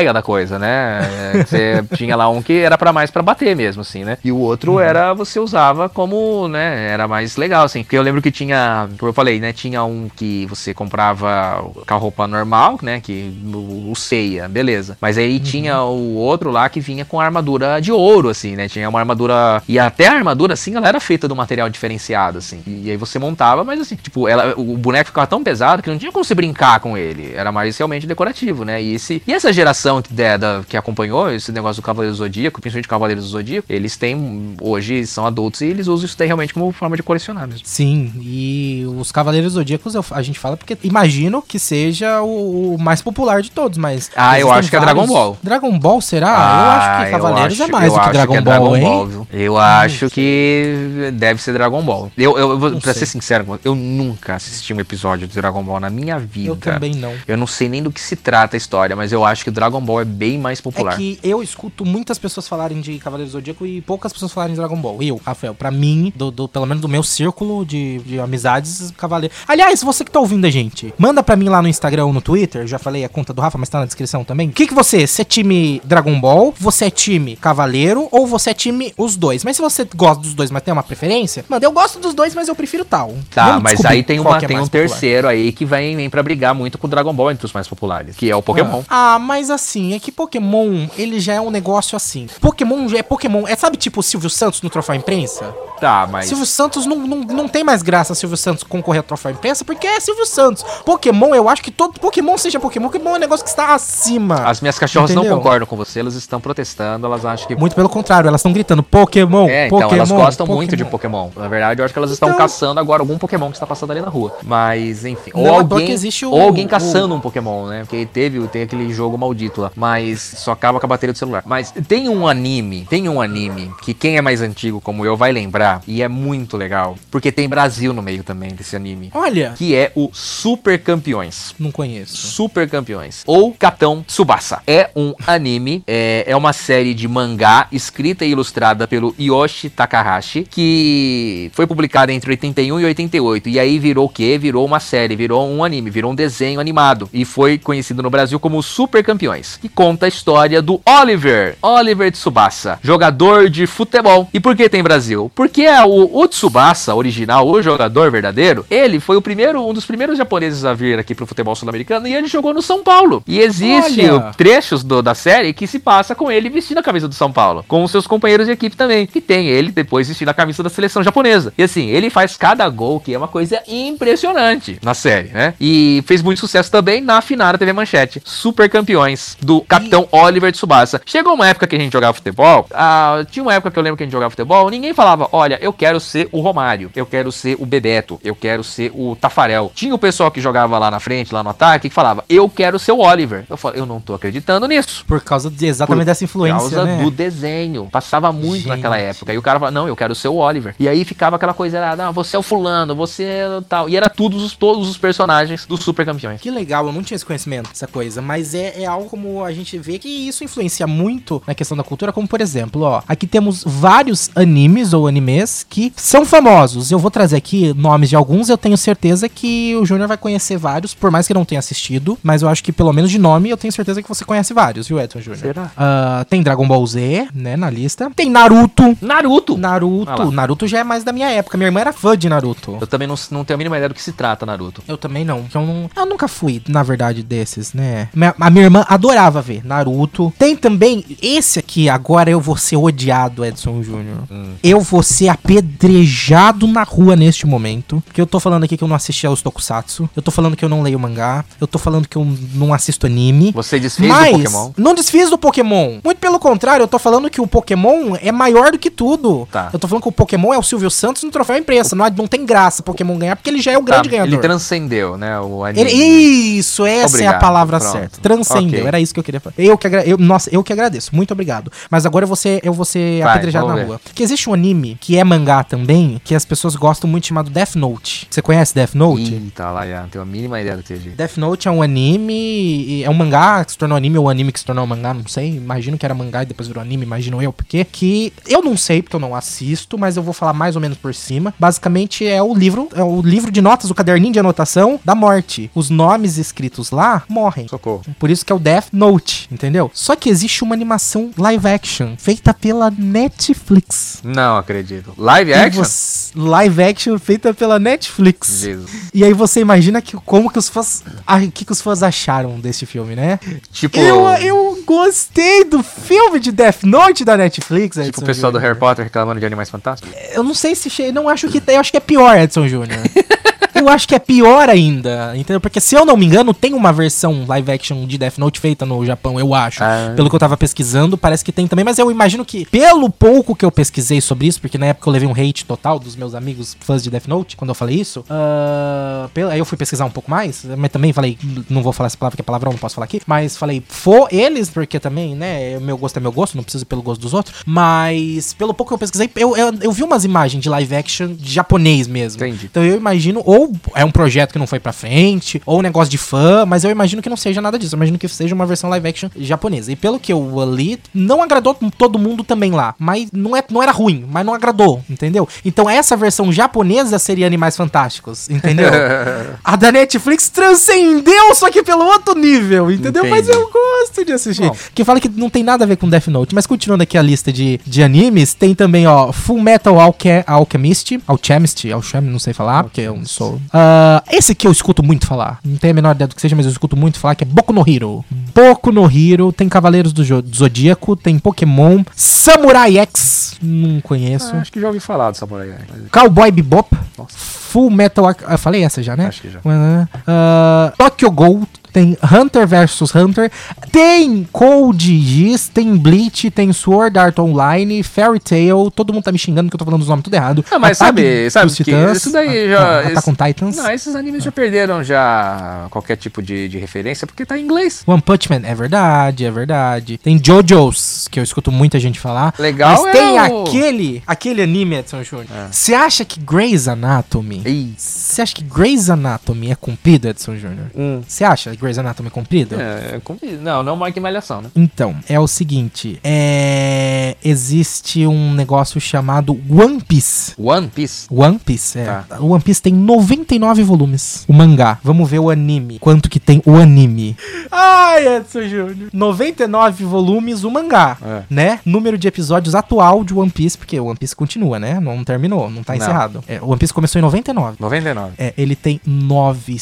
paraguaia da coisa, né? É, Você tinha lá um que era pra mais pra bater mesmo, assim, né? E o outro era você usava como, né? Era mais legal, assim. Porque eu lembro que tinha, como eu falei, né? Tinha um que você comprava com a roupa normal, né? Que o, o ceia, beleza. Mas aí tinha o outro lá que vinha com armadura de ouro, assim, né? Tinha uma armadura. E até a armadura, assim, ela era feita de um material diferenciado, assim. E aí você montava, mas assim, tipo, ela, o boneco ficava tão pesado que não tinha como você brincar com ele. Era mais realmente decorativo, né? E, esse, e essa geração que, da, da- que acompanhou esse negócio do Cavaleiro do Zodíaco, principalmente Cavaleiros do Zodíaco, eles têm. Hoje são adultos e eles usam isso daí realmente como forma de colecionar mesmo. Sim, e os Cavaleiros Zodíacos eu- a gente fala porque imagino que seja o, o mais popular de todos, mas. Ah, eu acho que é Dragon Ball. Dragon Ball será? eu Ah, acho que Cavaleiros eu é acho- mais eu do que Dragon, é Ball, hein? viu? Eu acho que deve ser Dragon Ball. Eu, eu, eu Não pra sei. ser sincero, eu nunca assisti um episódio de Dragon Ball na minha vida. Eu também não. Eu não sei nem do que se trata a história, mas eu acho que o Dragon Ball é bem mais popular. É que eu escuto muitas pessoas falarem de Cavaleiros do Zodíaco e poucas pessoas falarem de Dragon Ball. Eu, Rafael, pra mim, do, do- pelo menos do meu círculo de, de amizades, Cavaleiro. Aliás, você que tá ouvindo a gente, manda pra mim lá no Instagram ou no Twitter, já falei a conta do Rafa, mas tá na descrição também. O que, que você é? Você é time Dragon Ball? Você é time Cavaleiro? Ou você é time os dois? Mas se você gosta dos dois, mas tem uma preferência, manda, eu gosto dos dois, mas eu prefiro tal. Tá, Vamos mas aí tem, uma, é tem um popular. terceiro aí que vem, vem pra brigar muito com o Dragon Ball entre os mais populares, que é o Pokémon. Ah, mas assim, é que Pokémon, ele já é um negócio assim. Pokémon é Pokémon. É sabe tipo o Silvio Santos no Troféu Imprensa? Tá, mas. Silvio Santos não, não, não tem mais graça Silvio Santos concorrer ao Troféu Imprensa porque é Silvio Santos. Pokémon, eu acho que todo Pokémon seja Pokémon. Pokémon é um negócio que está acima. As minhas cachorras não Entendeu? concordam com você, elas estão protestando, elas acham que. Muito pelo contrário, elas estão gritando Pokémon, É, então, Pokémon. elas gostam Pokémon. muito de Pokémon. Na verdade, eu acho que elas estão Então- caçando agora algum Pokémon que está passando ali na rua. Mas, enfim. Não Ou toa alguém, existe o- ou alguém o- caçando um Pokémon, né? Porque teve, tem aquele jogo maldito Mas só acaba com a bateria do celular. Mas tem um anime, tem um anime que quem é mais antigo como eu vai lembrar. E é muito legal. Porque tem Brasil no meio também desse anime. Olha, Que é o Super Campeões. não conheço. Super Campeões. Ou Capitão Tsubasa. É um anime, é, é uma série de mangá escrita e ilustrada pelo Yoshi Takahashi, que foi publicada entre 81 e 88. E aí virou o quê? Virou uma série, virou um anime, virou um desenho animado. E foi conhecido no Brasil como Super Campeões. Que conta a história do Oliver, Oliver Tsubasa, jogador de futebol. E por que tem Brasil? Porque é o, o Tsubasa original, o jogador verdadeiro, ele foi o primeiro, um dos primeiros japoneses a vir aqui pro futebol sul-americano e ele jogou no São Paulo. E existe Olha! trechos do- da série que se passa com ele vestindo a camisa do São Paulo, com os seus companheiros de equipe também, que tem ele depois vestindo a camisa da seleção japonesa. E assim, ele faz cada gol que é uma coisa impressionante na série, né? E fez muito sucesso também na Finara TV Manchete, Super Campeões do Capitão Oliver Tsubasa. Chegou uma época que a gente jogava futebol, ah, tinha uma época que eu lembro que a gente jogava futebol, ninguém falava, olha, eu quero ser o Romário, eu quero ser o Bebeto, eu quero ser o Tafarel. Tinha o pessoal que jogava lá na frente, lá no ataque, que falava, eu quero ser o Oliver. Eu falo, eu não tô acreditando nisso. Por causa de, exatamente dessa Por influência, causa né? do desenho. Passava muito Gente. naquela época. E o cara falava, não, eu quero ser o Oliver. E aí ficava aquela coisa, era, não, você é o fulano, você é o tal. E era todos os, todos os personagens dos super campeões. Que legal, eu não tinha esse conhecimento, essa coisa. Mas é, é algo como a gente vê que isso influencia muito na questão da cultura. Como, por exemplo, ó, aqui temos vários animes ou animes que são famosos. Eu vou trazer aqui nomes de alguns, eu tenho certeza que o Júnior vai conhecer vários, por mais que não tenha assistido. Mas eu acho que pelo menos de nome eu tenho certeza que você conhece vários, viu, Edson Júnior? Será? Ah, tem Dragon Ball Z, né, na lista. Tem Naruto. Naruto! Ah Naruto. lá. Naruto já é mais da minha época. Minha irmã era fã de Naruto. Eu também não, não tenho a mínima ideia do que se trata, Naruto. Eu também não. Eu, não, eu nunca fui, na verdade, desses, né? Minha- a minha irmã adorava ver Naruto. Tem também esse aqui, agora eu vou ser odiado, Edson Júnior. Eu vou ser apedrejado na rua neste momento. Porque eu tô falando aqui que eu não assisti aos Tokusatsu. Eu tô falando que eu não leio mangá. Eu tô falando que eu não assisto anime. Você desfez Mas o Pokémon? não desfiz do Pokémon. Muito pelo contrário, eu tô falando que o Pokémon é maior do que tudo. Tá. Eu tô falando que o Pokémon é o Silvio Santos no troféu imprensa. Não, não tem graça Pokémon ganhar, porque ele já é o grande Tá, ganhador. Ele transcendeu, né? O anime. Ele- isso, essa é a Obrigado, palavra pronto. certa. Transcendeu. Ok. Era isso que eu queria falar. Eu que agra... eu, nossa, eu que agradeço. Muito obrigado. Mas agora eu vou ser, eu vou ser Vai, apedrejado na ver. rua. Porque existe um anime que é mangá também, que as pessoas gostam muito chamado Death Note. Você conhece Death Note? Ih, tá lá, já. Não tenho a mínima ideia do que seja. Death Note é um anime, é um mangá que se tornou anime ou anime que se tornou mangá, não sei. Imagino que era mangá e depois virou anime, imagino eu, porque que eu não sei porque eu não assisto, mas eu vou falar mais ou menos por cima. Basicamente é o livro, é o livro de notas, o caderninho de anotação da morte. Os nomes escritos lá morrem. Socorro. Por isso que é o Death Note, entendeu? Só que existe uma animação live action feita pela Netflix. Não acredito. Live action? você- live action feita pela Netflix. Jesus. E aí você imagina que, como que os fãs. O que, que os fãs acharam desse filme, né? Tipo, Eu, eu gostei do filme de Death Note da Netflix, tipo Edson o pessoal do Júnior. Harry Potter reclamando de Animais Fantásticos? Eu não sei se. não acho que. Eu acho que é pior, Edson Júnior. Eu acho que é pior ainda, entendeu? Porque se eu não me engano, tem uma versão live action de Death Note feita no Japão, eu acho. Ah. Pelo que eu tava pesquisando, parece que tem também, mas eu imagino que, pelo pouco que eu pesquisei sobre isso, porque na época eu levei um hate total dos meus amigos fãs de Death Note, quando eu falei isso, ah, pelo- aí eu fui pesquisar um pouco mais, mas também falei, não vou falar essa palavra que é palavrão, não posso falar aqui, mas falei, for eles, porque também, né, meu gosto é meu gosto, não preciso ir pelo gosto dos outros, mas pelo pouco que eu pesquisei, eu, eu, eu vi umas imagens de live action de japonês mesmo. Entendi. Então eu imagino, ou é um projeto que não foi pra frente, ou um negócio de fã, mas eu imagino que não seja nada disso. Eu imagino que seja uma versão live action japonesa. E pelo que eu li, não agradou todo mundo também lá. Mas não, é, não era ruim, mas não agradou, entendeu? Então essa versão japonesa seria Animais Fantásticos, entendeu? A da Netflix transcendeu, só que pelo outro nível, entendeu? Mas Entendi. eu gosto de assistir. Bom. Que fala que não tem nada a ver com Death Note. Mas continuando aqui a lista de, de animes, tem também, ó, Full Metal Alche Alchemist. Alchemist, Alchemist, não sei falar, porque eu não sou. Ah, esse aqui eu escuto muito falar. Não tenho a menor ideia do que seja, mas eu escuto muito falar, que é Boku no Hero. Boku no Hero, tem Cavaleiros do, Jo- do Zodíaco, tem Pokémon, Samurai X, não conheço. acho que já ouvi falar do Samurai. mas- Cowboy Bebop, Nossa. Full Metal. Eu falei essa já, né? Acho que já. Uh, Tokyo Ghoul, tem Hunter vs Hunter, tem Code Geass, tem Bleach, tem Sword Art Online, Fairy Tail. Todo mundo tá me xingando que eu tô falando os nomes tudo errado. Ah, mas Ataque sabe, sabe que Titãs, isso daí já. ah, Attack on Titans. Não, esses animes já perderam já qualquer tipo de, de referência porque tá em inglês. One Punch Man, é verdade, é verdade. Tem JoJo's, que eu escuto muita gente falar. Legal Mas é tem o- aquele, aquele anime, Edson Júnior. Você acha que Grey's Anatomy... Você acha que Grey's Anatomy é cumprido, Edson Júnior? Você acha Grey's Anatomy é cumprido? É, é como- não, não marca em malhação, né? Então, é o seguinte, é... existe um negócio chamado One Piece. One Piece. One Piece, é. Tá. O One Piece tem 99 volumes. O mangá. Vamos ver o anime. Quanto que tem o anime? Ai, Edson Júnior. 99 volumes o mangá, É. né? Número de episódios atual de One Piece, porque o One Piece continua, né? Não terminou, não tá Não. encerrado. É, o One Piece começou em 99. 99. É, ele tem 979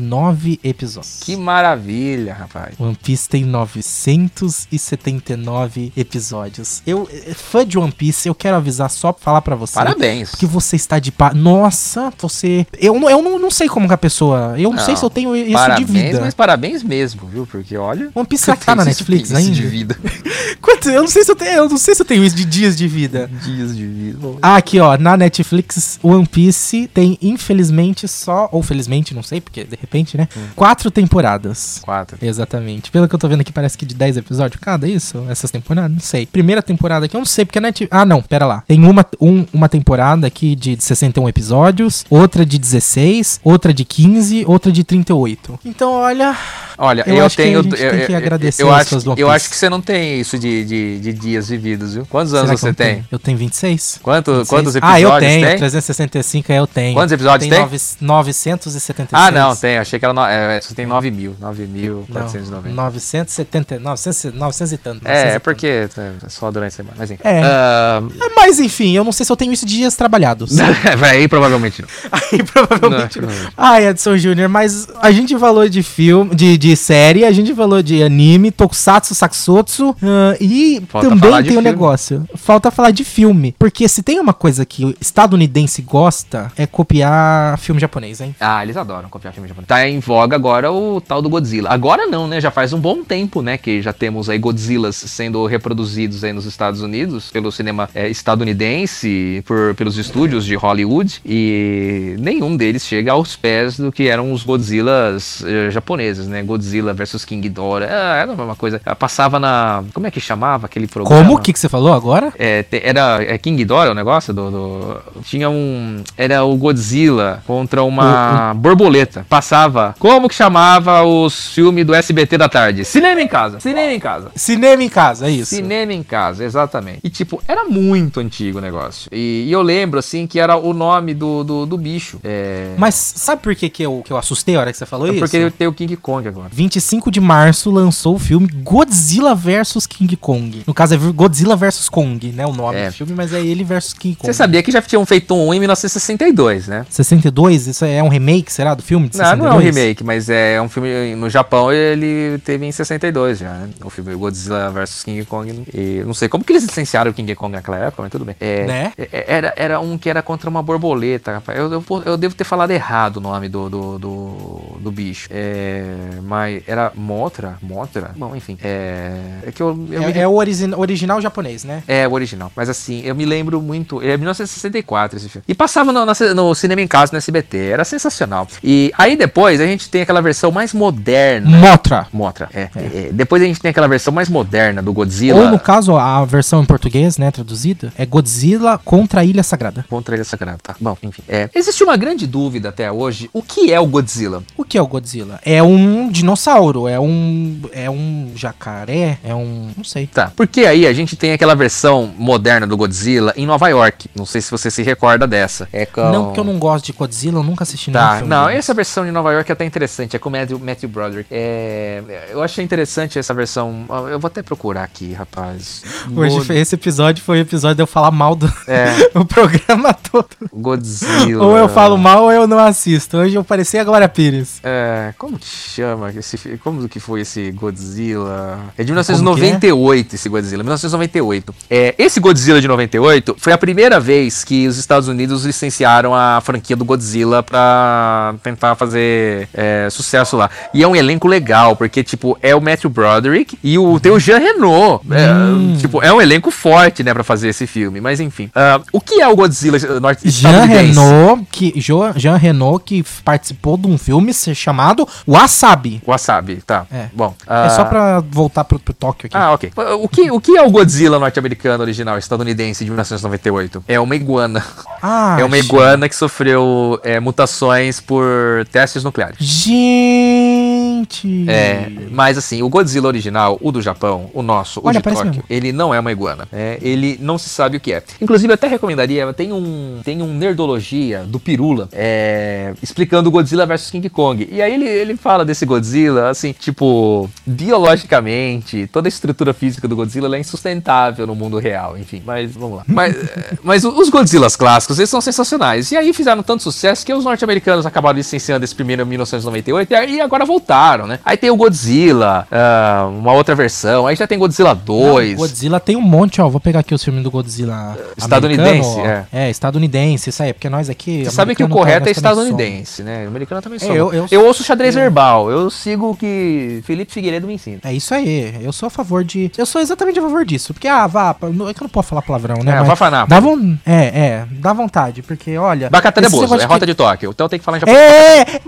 99 episódios. Que maravilha, rapaz. One Piece tem 979 episódios. Eu, eh, fã de One Piece, eu quero avisar só pra falar pra você. Parabéns. Que você está de pa... Nossa, você. Eu, não- eu não, não sei como que a pessoa. Eu não, Não, sei se eu tenho isso parabéns, de vida. mas parabéns mesmo, viu? Porque olha. One Piece será que tá na Netflix ainda? de vida. Quanto- eu não sei se eu tenho. Eu não sei se eu tenho isso de dias de vida. Dias de vida. Ah, aqui, ó, na Netflix, One Piece tem, infelizmente, só. Ou felizmente, não sei, porque de repente, né? Hum. Quatro temporadas. Quatro. Exatamente. Pelo que eu tô vendo aqui, parece que de 10 episódios cada, é isso? Essas temporadas? Não sei. Primeira temporada aqui, eu não sei, porque a Netflix. Ah, não, pera lá. Tem uma, um- uma temporada aqui de 61 episódios, outra de 16, outra de 15, outra de 38. Então, olha. Olha, Eu eu, tenho. a gente eu, tem que eu- agradecer eu acho, eu acho que você não tem isso de, de, de dias vividos, viu? Quantos anos você tem? tenho? Eu tenho 26. Quanto, 26? quantos Ah, eu episódios tenho. tem? 365 eu tenho. Quantos episódios tem? nove- 976. Ah, não, tem. Achei que era. No, é, você tem 9 mil. 9 mil, Não, 490. 970, 900, 900 e tanto. 900 É, é porque é só durante a semana. Mas enfim. É. É, Mas enfim, eu não sei se eu tenho isso de dias trabalhados. vai aí, provavelmente não. Aí provavelmente. Não, não. Ai, Edson Júnior, mas a gente falou de filme, de, de série, a gente falou de anime, tokusatsu, saksotsu, ah, e Falta também tem um negócio. Falta falar de filme. Porque se tem uma coisa que o estadunidense gosta, é copiar filme japonês, hein? Ah, eles adoram copiar filme japonês. Tá em voga agora o tal do Godzilla. Agora não, né? Já faz um bom tempo, né? Que já temos aí Godzillas sendo reproduzidos aí nos Estados Unidos pelo cinema é, estadunidense, por, pelos estúdios de Hollywood. E nenhum deles chega aos pés do que eram os Godzillas eh, japoneses, né? Godzilla versus King Ghidorah. Ah, era a mesma coisa. Ah, Passava na... Como é que chamava aquele programa? Como? O que, que você falou agora? É, te- era é King Ghidorah o negócio do, do- tinha um era o Godzilla contra uma borboleta passava como que chamava os filmes do SBT da tarde cinema em casa cinema em casa Cinema em casa, é isso. Cinema em casa, exatamente. E tipo, era muito antigo o negócio. E, e eu lembro, assim, que era o nome do, do, do bicho. É. Mas sabe por que, que, eu, que eu assustei a hora que você falou isso? Porque tem o King Kong agora. 25 de março lançou o filme Godzilla vs King Kong. No caso é Godzilla vs Kong, né? O nome É. do filme, mas é ele versus King Kong. Você sabia que já tinham feito um em 1962, né? 62? Isso é um remake, será? Do filme de Não, 62? Não é um remake, mas é um filme no Japão ele teve em 62 já, né? O filme Godzilla vs King Kong. E não sei como que eles licenciaram o King Kong naquela época, mas tudo bem. É, Né? é- Era, era um que era contra uma borboleta, rapaz. Eu, eu, eu devo ter falado errado o nome do, do, do, do bicho. É, mas era Motra? Motra? Bom, enfim. É, é que eu, eu me É, é o origi- original japonês, né? é, o original. Mas assim, eu me lembro muito. É 1964 esse filme. E passava no, na- no cinema em casa no SBT. Era sensacional. E aí depois a gente tem aquela versão mais moderna. Motra. Motra, é. É, Depois a gente tem aquela versão mais moderna do Godzilla. Ou no caso, a versão em português, né, traduzida, é Godzilla contra a Ilha Sagrada. Contra ele sagrada, tá? Bom, enfim. É. Existe uma grande dúvida até hoje. O que é o Godzilla? O que é o Godzilla? É um dinossauro, é um é um jacaré, é um, não sei. Tá. Porque aí a gente tem aquela versão moderna do Godzilla em Nova York. Não sei se você se recorda dessa. É com... Não porque eu não gosto de Godzilla, eu nunca assisti Tá, não, essa versão de Nova York é até interessante, é com o Matthew, Matthew Broderick. É, eu achei interessante essa versão. Eu vou até procurar aqui, rapaz. Hoje God- esse episódio foi o episódio de eu falar mal do É. o programa todo. Godzilla. Ou eu falo mal ou eu não assisto. Hoje eu pareci a Glória Pires. É, como que chama esse Como que foi esse Godzilla? É de Como que é? 1998 esse Godzilla, 1998. É, esse Godzilla de 98 foi a primeira vez que os Estados Unidos licenciaram a franquia do Godzilla pra tentar fazer é, sucesso lá. E é um elenco legal, porque, tipo, é o Matthew Broderick e o, tem o Jean Reno. Hum. tipo, é um elenco forte, né, pra fazer esse filme. Mas enfim. Ah, o que é o Godzilla norte Jean Renault, que, Jean Renault, que participou de um filme chamado Wasabi. Wasabi, tá. É. Bom. É só ah, pra voltar pro, pro Tóquio aqui. Ah, ok. O que, o que é o Godzilla norte-americano original, estadunidense, de 1998? É uma iguana. Ah, é uma iguana que sofreu é, mutações por testes nucleares. Gente, Gente. É, mas assim, o Godzilla original, o do Japão, o nosso, o Olha, de Tóquio, mesmo. ele não é uma iguana. É, ele não se sabe o que é. Inclusive, eu até recomendaria, tem um, tem um Nerdologia do Pirula é, explicando o Godzilla versus King Kong. E aí ele, ele fala desse Godzilla, assim, tipo, biologicamente, toda a estrutura física do Godzilla é insustentável no mundo real, enfim. Mas vamos lá. Mas, é, mas os Godzillas clássicos, eles são sensacionais. E aí fizeram tanto sucesso que os norte-americanos acabaram licenciando esse primeiro em 1998 e agora voltaram, né? Aí tem o Godzilla, ah, uma outra versão, aí já tem Godzilla 2. Godzilla tem um monte, ó. Vou pegar aqui os filmes do Godzilla. Estadunidense, ó. é. estadunidense, isso aí, porque nós aqui. Você sabe que o correto é somos. estadunidense, né? O americano também É, sou. eu- eu, eu- ouço xadrez verbal, eu sigo o que Felipe Figueiredo me ensina. É isso aí. Eu sou a favor de. Eu sou exatamente a favor disso. Porque, ah, vá. não- É que eu não posso falar palavrão, né? É, vá fanar. Dá von... É, é. Dá vontade. Porque, olha. Bacata é Bozo, negócio é rota que- de Tóquio, então tem que falar em japonês. É!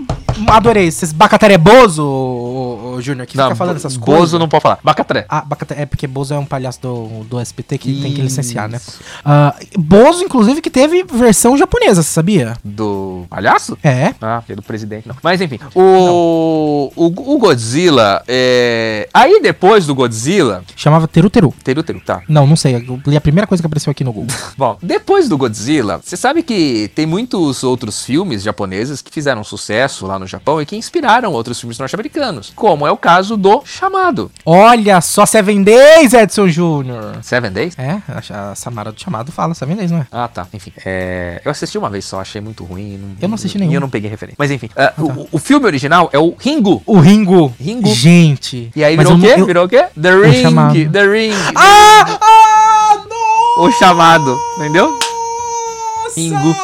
Adorei. Esses bacatareboso, ô, Júnior, que fica falando essas coisas. Bozo não pode falar. Bacatré. Ah, Bacata... é porque Bozo é um palhaço do, do SPT que tem que licenciar, né? Isso. Ah, Bozo, inclusive, que teve versão japonesa, você sabia? Do palhaço? É. Ah, que é do presidente, não. Mas enfim, o, o, o Godzilla, é... aí depois do Godzilla, Chamava Teru Teru. Teru Teru, tá. Não, não sei. Eu li a primeira coisa que apareceu aqui no Google. Bom, depois do Godzilla, você sabe que tem muitos outros filmes japoneses que fizeram sucesso lá no Japão e que inspiraram outros filmes norte-americanos, como é o caso do Chamado. Olha só, Seven Days, Edson Júnior. Seven Days? É, a, Samara do chamado fala Seven Days, não é? Ah, tá. Enfim. É, eu assisti uma vez só, achei muito ruim. Eu não assisti E nenhum. eu não peguei referência. Mas enfim, ah, o, o filme original é o Ringo. O Ringo. Ringo. Gente. E aí virou o quê? não- eu- Virou o quê? The O Ring. Chamado. The Ring. Ah! Ah! Não! O chamado. Entendeu? Ringo.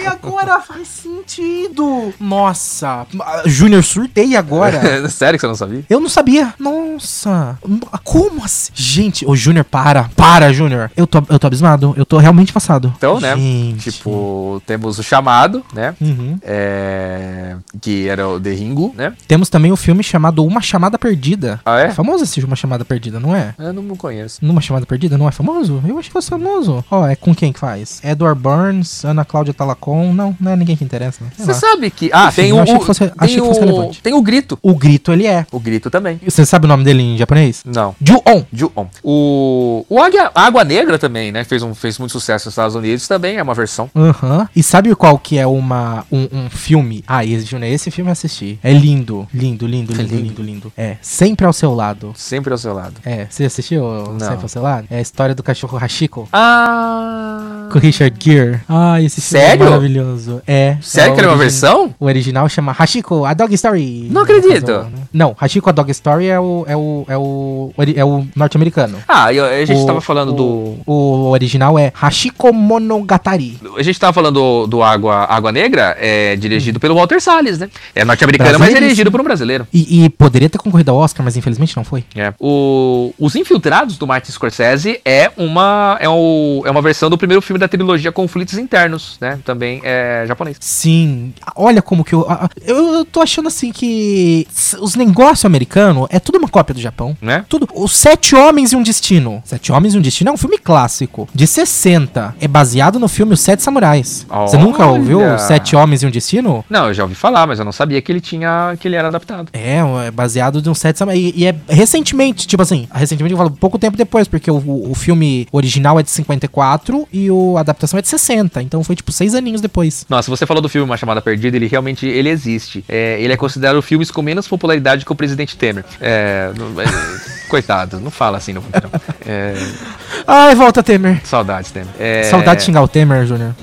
E agora faz sentido. Nossa. Júnior, surtei agora. Sério que você não sabia? Eu não sabia. Nossa. Como assim? Gente, ô Júnior, para. Para, Júnior. Eu tô, eu tô abismado. Eu tô realmente passado. Então, né? Gente. Tipo, temos o chamado, né? Uhum. É, que era o The Ringo, né? Temos também o filme chamado Uma Chamada Perdida. Ah, é? famoso esse Uma Chamada Perdida, não é? Eu não conheço. Numa Chamada Perdida, não é famoso? Eu acho que é famoso. Ó, é com quem que faz? Edward Burns, Ana Cláudia Talacon. Não, não é ninguém que interessa. Né? Você sabe que. Ah, Enfim, tem o. achei que fosse- tem achei que fosse o- relevante. Tem o grito. O grito, ele é. O grito também. Você sabe o nome dele em japonês? Não. Ju-on. Ju-on. O, o Águia, Água Negra também, né? Fez, um, fez muito sucesso nos Estados Unidos, também é uma versão. Aham. E sabe qual que é uma, um, um filme? Ah, esse, filme eu assisti. É lindo, lindo, lindo, lindo, lindo. lindo, lindo. É, Sempre ao Seu Lado. Sempre ao seu lado. É, você assistiu Não. Sempre ao Seu Lado? É a história do cachorro Hashiko. Ah. Com o Richard Gere. Ah, esse filme Sério? é maravilhoso. É. Sério é que era uma versão? O original chama Hashiko, a Dog Story. Não acredito. Não, Hashiko, a Dog Story é o, é o, é o, é o norte-americano. Ah, eu- a gente O- tava falando o- do. O original é Hashiko Monogatari. A gente tava falando do, do Água, Água Negra, é dirigido pelo Walter Salles, né? É norte-americano, mas Brasileiríssimo. dirigido por um brasileiro. E, e poderia ter concorrido ao Oscar, mas infelizmente não foi. É. O, Os Infiltrados do Martin Scorsese é uma, é, o, é uma versão do primeiro filme da trilogia Conflitos Internos, né? Também é japonês. Sim, olha como que eu. Eu, eu tô achando assim que os negócios americanos é tudo uma cópia do Japão. Né? Tudo. Os Sete Homens e um Destino. Sete Homens e um Destino é um filme clássico. De 60. É baseado no filme Os Sete Samurais. Você nunca Olha! ouviu Sete Homens e um Destino? Não, eu já ouvi falar, mas eu não sabia que ele tinha. que ele era adaptado. É, é baseado de um Sete Samurais. E, e é recentemente, tipo assim, recentemente eu falo pouco tempo depois, porque o, o, o filme original é de 54 e o, a adaptação é de 60. Então foi tipo seis aninhos depois. Nossa, você falou do filme Uma Chamada Perdida, ele realmente ele existe. É, ele é considerado o filme com menos popularidade que o Presidente Temer. É, não- é, coitado, não fala assim no não. É, Ai, volta Temer. saudades, Temer. É, Saudade de xingar o Temer, Júnior.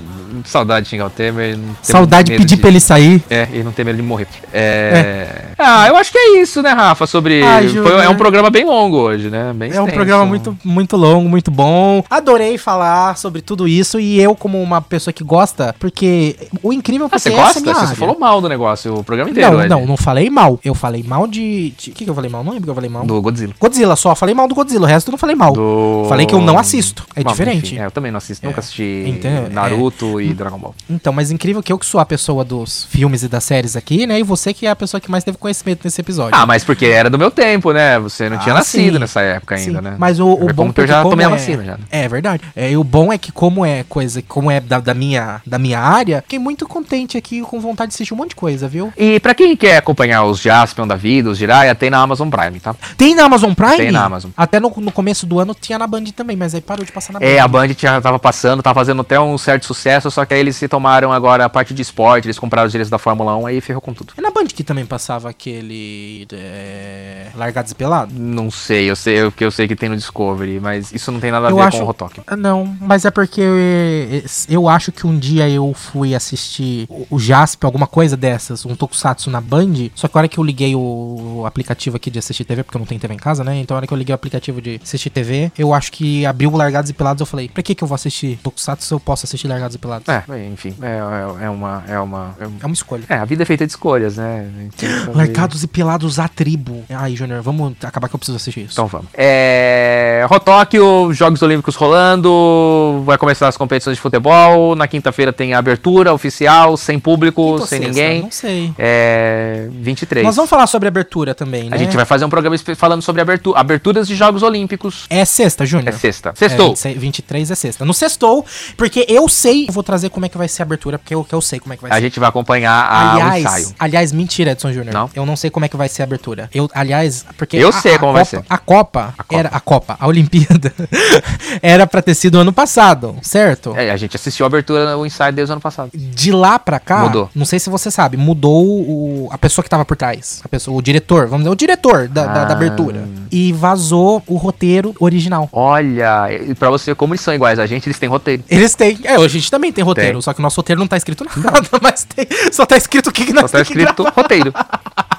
Saudade de xingar o Temer. Saudade de pedir pra ele sair. É, e não tem medo de morrer. É... Ah, eu acho que é isso, né, Rafa? Sobre. Ai, Foi- Júnior. é um programa bem longo hoje, né? Bem É um extenso. programa muito, muito longo, muito bom. Adorei falar sobre tudo isso e eu, como uma pessoa que gosta, porque o incrível é Ah, você é gosta? Você área. falou mal do negócio o programa inteiro. Não, não, não falei mal. Eu falei mal de. de- O que, que eu falei mal? Não lembro que eu falei mal. Do Godzilla. Godzilla, só falei mal do Godzilla, o resto eu não falei mal. Do... Falei que eu não assisto. É Bom, diferente. enfim, é, eu também não assisto, nunca assisti Entendeu? Naruto É. e de Dragon Ball. Então, mas incrível que eu que sou a pessoa dos filmes e das séries aqui, né? E você que é a pessoa que mais teve conhecimento nesse episódio. Ah, mas porque era do meu tempo, né? Você não tinha Ah, nascido sim. nessa época Sim, ainda, né? Mas o, o É bom como que eu já tomei a é, vacina já. É verdade. É, e o bom é que como é coisa, como é da, da minha, da minha área, fiquei muito contente aqui com vontade de assistir um monte de coisa, viu? E pra quem quer acompanhar os Jaspion da vida, os Jiraiya, tem na Amazon Prime, tá? Tem na Amazon Prime? Tem na Amazon. Até no, no começo do ano tinha na Band também, mas aí parou de passar na Band. É, a Band tinha, tava passando, tava fazendo até um certo sucesso, só que aí eles se tomaram agora a parte de esporte, eles compraram os direitos da Fórmula 1, aí ferrou com tudo. É na Band que também passava aquele. É, Largados e Pelados? Não sei, eu sei o que eu sei que tem no Discovery, mas isso não tem nada a Eu ver acho- com o Rotok. Ah, Não, mas é porque eu, eu acho que um dia eu fui assistir o- Jasp, alguma coisa dessas, um Tokusatsu na Band, só que a hora que eu liguei o aplicativo aqui de assistir TV, porque eu não tenho TV em casa, né? Então a hora que eu liguei o aplicativo de assistir TV, eu acho que abriu Largados e Pelados, eu falei, pra que que eu vou assistir Tokusatsu se eu posso assistir Largados e Pelados? É, enfim, é, é, é uma. É uma. é É uma escolha. É, a vida é feita de escolhas, né? Fazer- Largados e Pelados a tribo. Aí, Júnior, vamos acabar que eu preciso assistir isso. Então vamos. É. Rotóquio, Jogos Olímpicos rolando. Vai começar as competições de futebol. Na quinta-feira tem a abertura oficial, sem público, sem sexta? ninguém. Não sei. É. 23. Nós vamos falar sobre abertura também, né? A gente vai fazer um programa falando sobre abertu aberturas de Jogos Olímpicos. É sexta, Júnior? É sexta. É, Sextou. 26 23 é sexta. No sextou, porque eu sei, eu vou trazer como é que vai ser a abertura, porque eu, que eu sei como é que vai a ser. gente vai acompanhar a, o aliás, ensaio. aliás, mentira, Edson Júnior. Não? Eu não sei como é que vai ser a abertura. Eu, aliás, porque Eu a- sei a como vai Copa- ser. A Copa, A Copa. era a Copa, a Olimpíada era pra ter sido ano passado, certo? É, a gente assistiu a abertura, o ensaio desde o ano passado. De lá pra cá, Mudou. não sei se você sabe, mudou o, a pessoa que tava por trás. A pessoa, o diretor, vamos dizer, o diretor da, da- da Ah. abertura. E vazou o roteiro original. Olha, e pra você, como eles são iguais a gente, eles têm roteiro. Eles têm. É, a gente também tem roteiro, só que o nosso roteiro não tá escrito nada, mas tem. Só tá escrito o que, que nós Só tá escrito roteiro.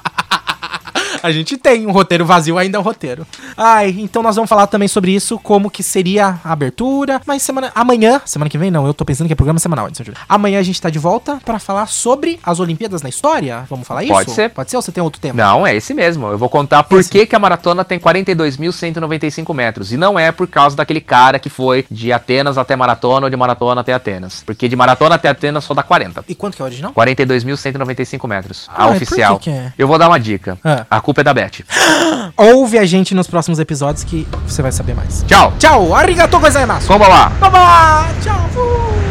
A gente tem um roteiro vazio, ainda é um roteiro. Ai, então nós vamos falar também sobre isso, como que seria a abertura. Mas semana. Amanhã, semana que vem, não, eu tô pensando que é programa semanal, Edson Júnior. Amanhã a gente tá de volta pra falar sobre as Olimpíadas na história. Vamos falar isso? Pode ser. Pode ser ou você tem outro tema? Não, é esse mesmo. Eu vou contar por que, que a maratona tem 42.195 metros. E não é por causa daquele cara que foi de Atenas até maratona ou de maratona até Atenas. Porque de maratona até Atenas só dá 40. E quanto que é o original? 42.195 metros. Ah, a por oficial. que que é? Eu vou dar uma dica. Ah. A culpa é da Beth. Ouve a gente nos próximos episódios que você vai saber mais. Tchau. Tchau! Arigatou gozaimasu! Vamos lá. Bye bye! Tchau! fui.